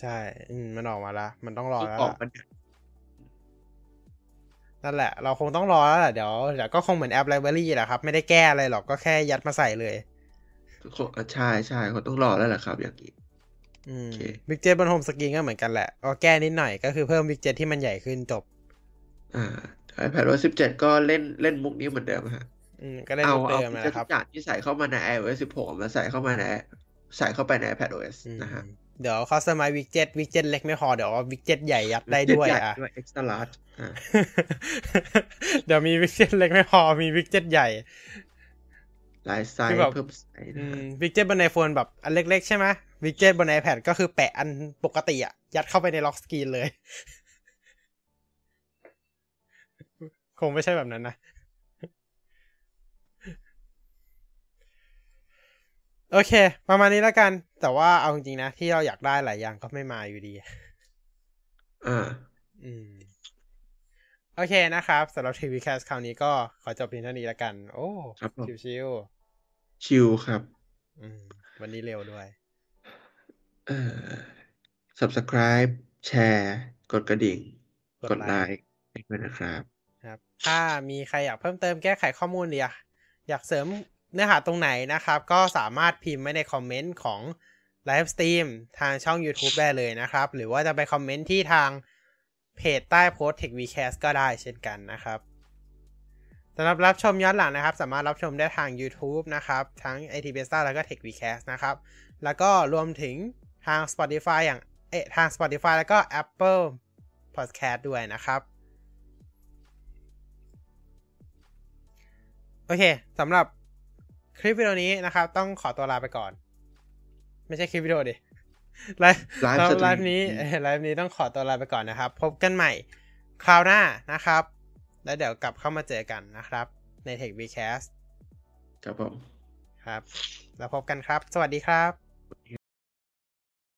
ใช่อืมมันออกมาแล้วมันต้องรอเพิ่งแล้วออกล่ะมันนั่นแหละ เราคงต้องรอแล้วแหละเดี๋ยวเดี๋ยวก็คงเหมือน App Library แหละครับ ไม่ได้แก้อะไรหรอกก็แค่ยัดมาใส่เลยใช่ใช่เขาต้องรอแล้วแหละครับ อย่างนี้อืมโอเค widget บน Home Screen ก็เหมือนกันแหละก็แก้นิดหน่อยก็คือเพิ่ม widget ที่มันใหญ่ขึ้นจบ อ่า iPad OS 17 ก็เล่นเล่นมุกนี้เหมือนเดิมฮะอืมก็ได้เอารูปเอาเดิมฟีนะเจอร์คทุรับ กอย่างที่ใส่เข้ามาใน iOS 16 มาใส่เข้ามาในใส่เข้าไปใน iPad OS อืมนะฮะเดี๋ยวคอสตอมไมวิกเจ็ตวิกเจ็ตเล็กไม่พอ เดี๋ยววิกเจ็ตใหญ่ยัดได้ด้วยใหญ่อะ ด้วย extra large อ่าเดี๋ยวมีวิกเจ็ตเล็กไม่พอ มีวิกเจ็ตใหญ่ หลายไซคือส์แบบ เพิ่มไซส์นะอืฮะมวิกเจ็ตบนไอโฟนแบบอันเล็กๆใช่ไหมวิกเจ็ตบน iPad ก็คือแปะอันปกติอะยัดเข้าไปใน lock screen เลย คงไม่ใช่แบบนั้นนะ โอเค ประมาณนี้แล้วกัน แต่ว่าเอาจริงๆนะ ที่เราอยากได้หลายอย่างก็ไม่มาอยู่ดี อ่า อืม โอเคนะครับสำหรับ TechWeCast คราวนี้ก็ขอจบเพียงเท่านี้แล้วกัน โอ้ครับผม chill chill ครับ อืม วันนี้เร็วด้วย เอ่อ subscribe แชร์ กดกระดิ่ง กดไลค์ค์ให้ด้วยนะครับ ครับ ถ้ามีใครอยากเพิ่มเติมแก้ไขข้อมูลอยากอยากเสริมเนื้อหาตรงไหนนะครับ ก็สามารถพิมพ์ไว้ในคอมเมนต์ของ live stream ทางช่อง YouTube ได้เลยนะครับ หรือว่าจะไปคอมเมนต์ที่ทางเพจใต้โพสต์ TechWeCast ก็ได้เช่นกันนะครับสำหรับรับชมย้อนหลังนะครับ สามารถรับชมได้ทาง YouTube นะครับ ทั้ง IT Besta แล้วก็ Tech Vcast นะครับ แล้วก็รวมถึงทาง Spotify อย่างเอทาง Spotify แล้วก็ Apple Podcast ด้วยนะครับ โอเคสำหรับคลิปวิดีโอนี้นะครับ ต้องขอตัวลาไปก่อน ไม่ใช่คลิปวิดีโอดิไลฟ์ไลฟ์สำหสรับตไลรีมฟ์นี้เอ่อไลฟ์นี้ต้องขอตัวลาไปก่อนนะครับ พบกันใหม่คราวหน้านะครับ แล้วเดี๋ยวกลับเข้ามาเจอกันนะครับ ใน Tech Vcast ครับผม ครับ แล้วพบกันครับ สวัสดีครับ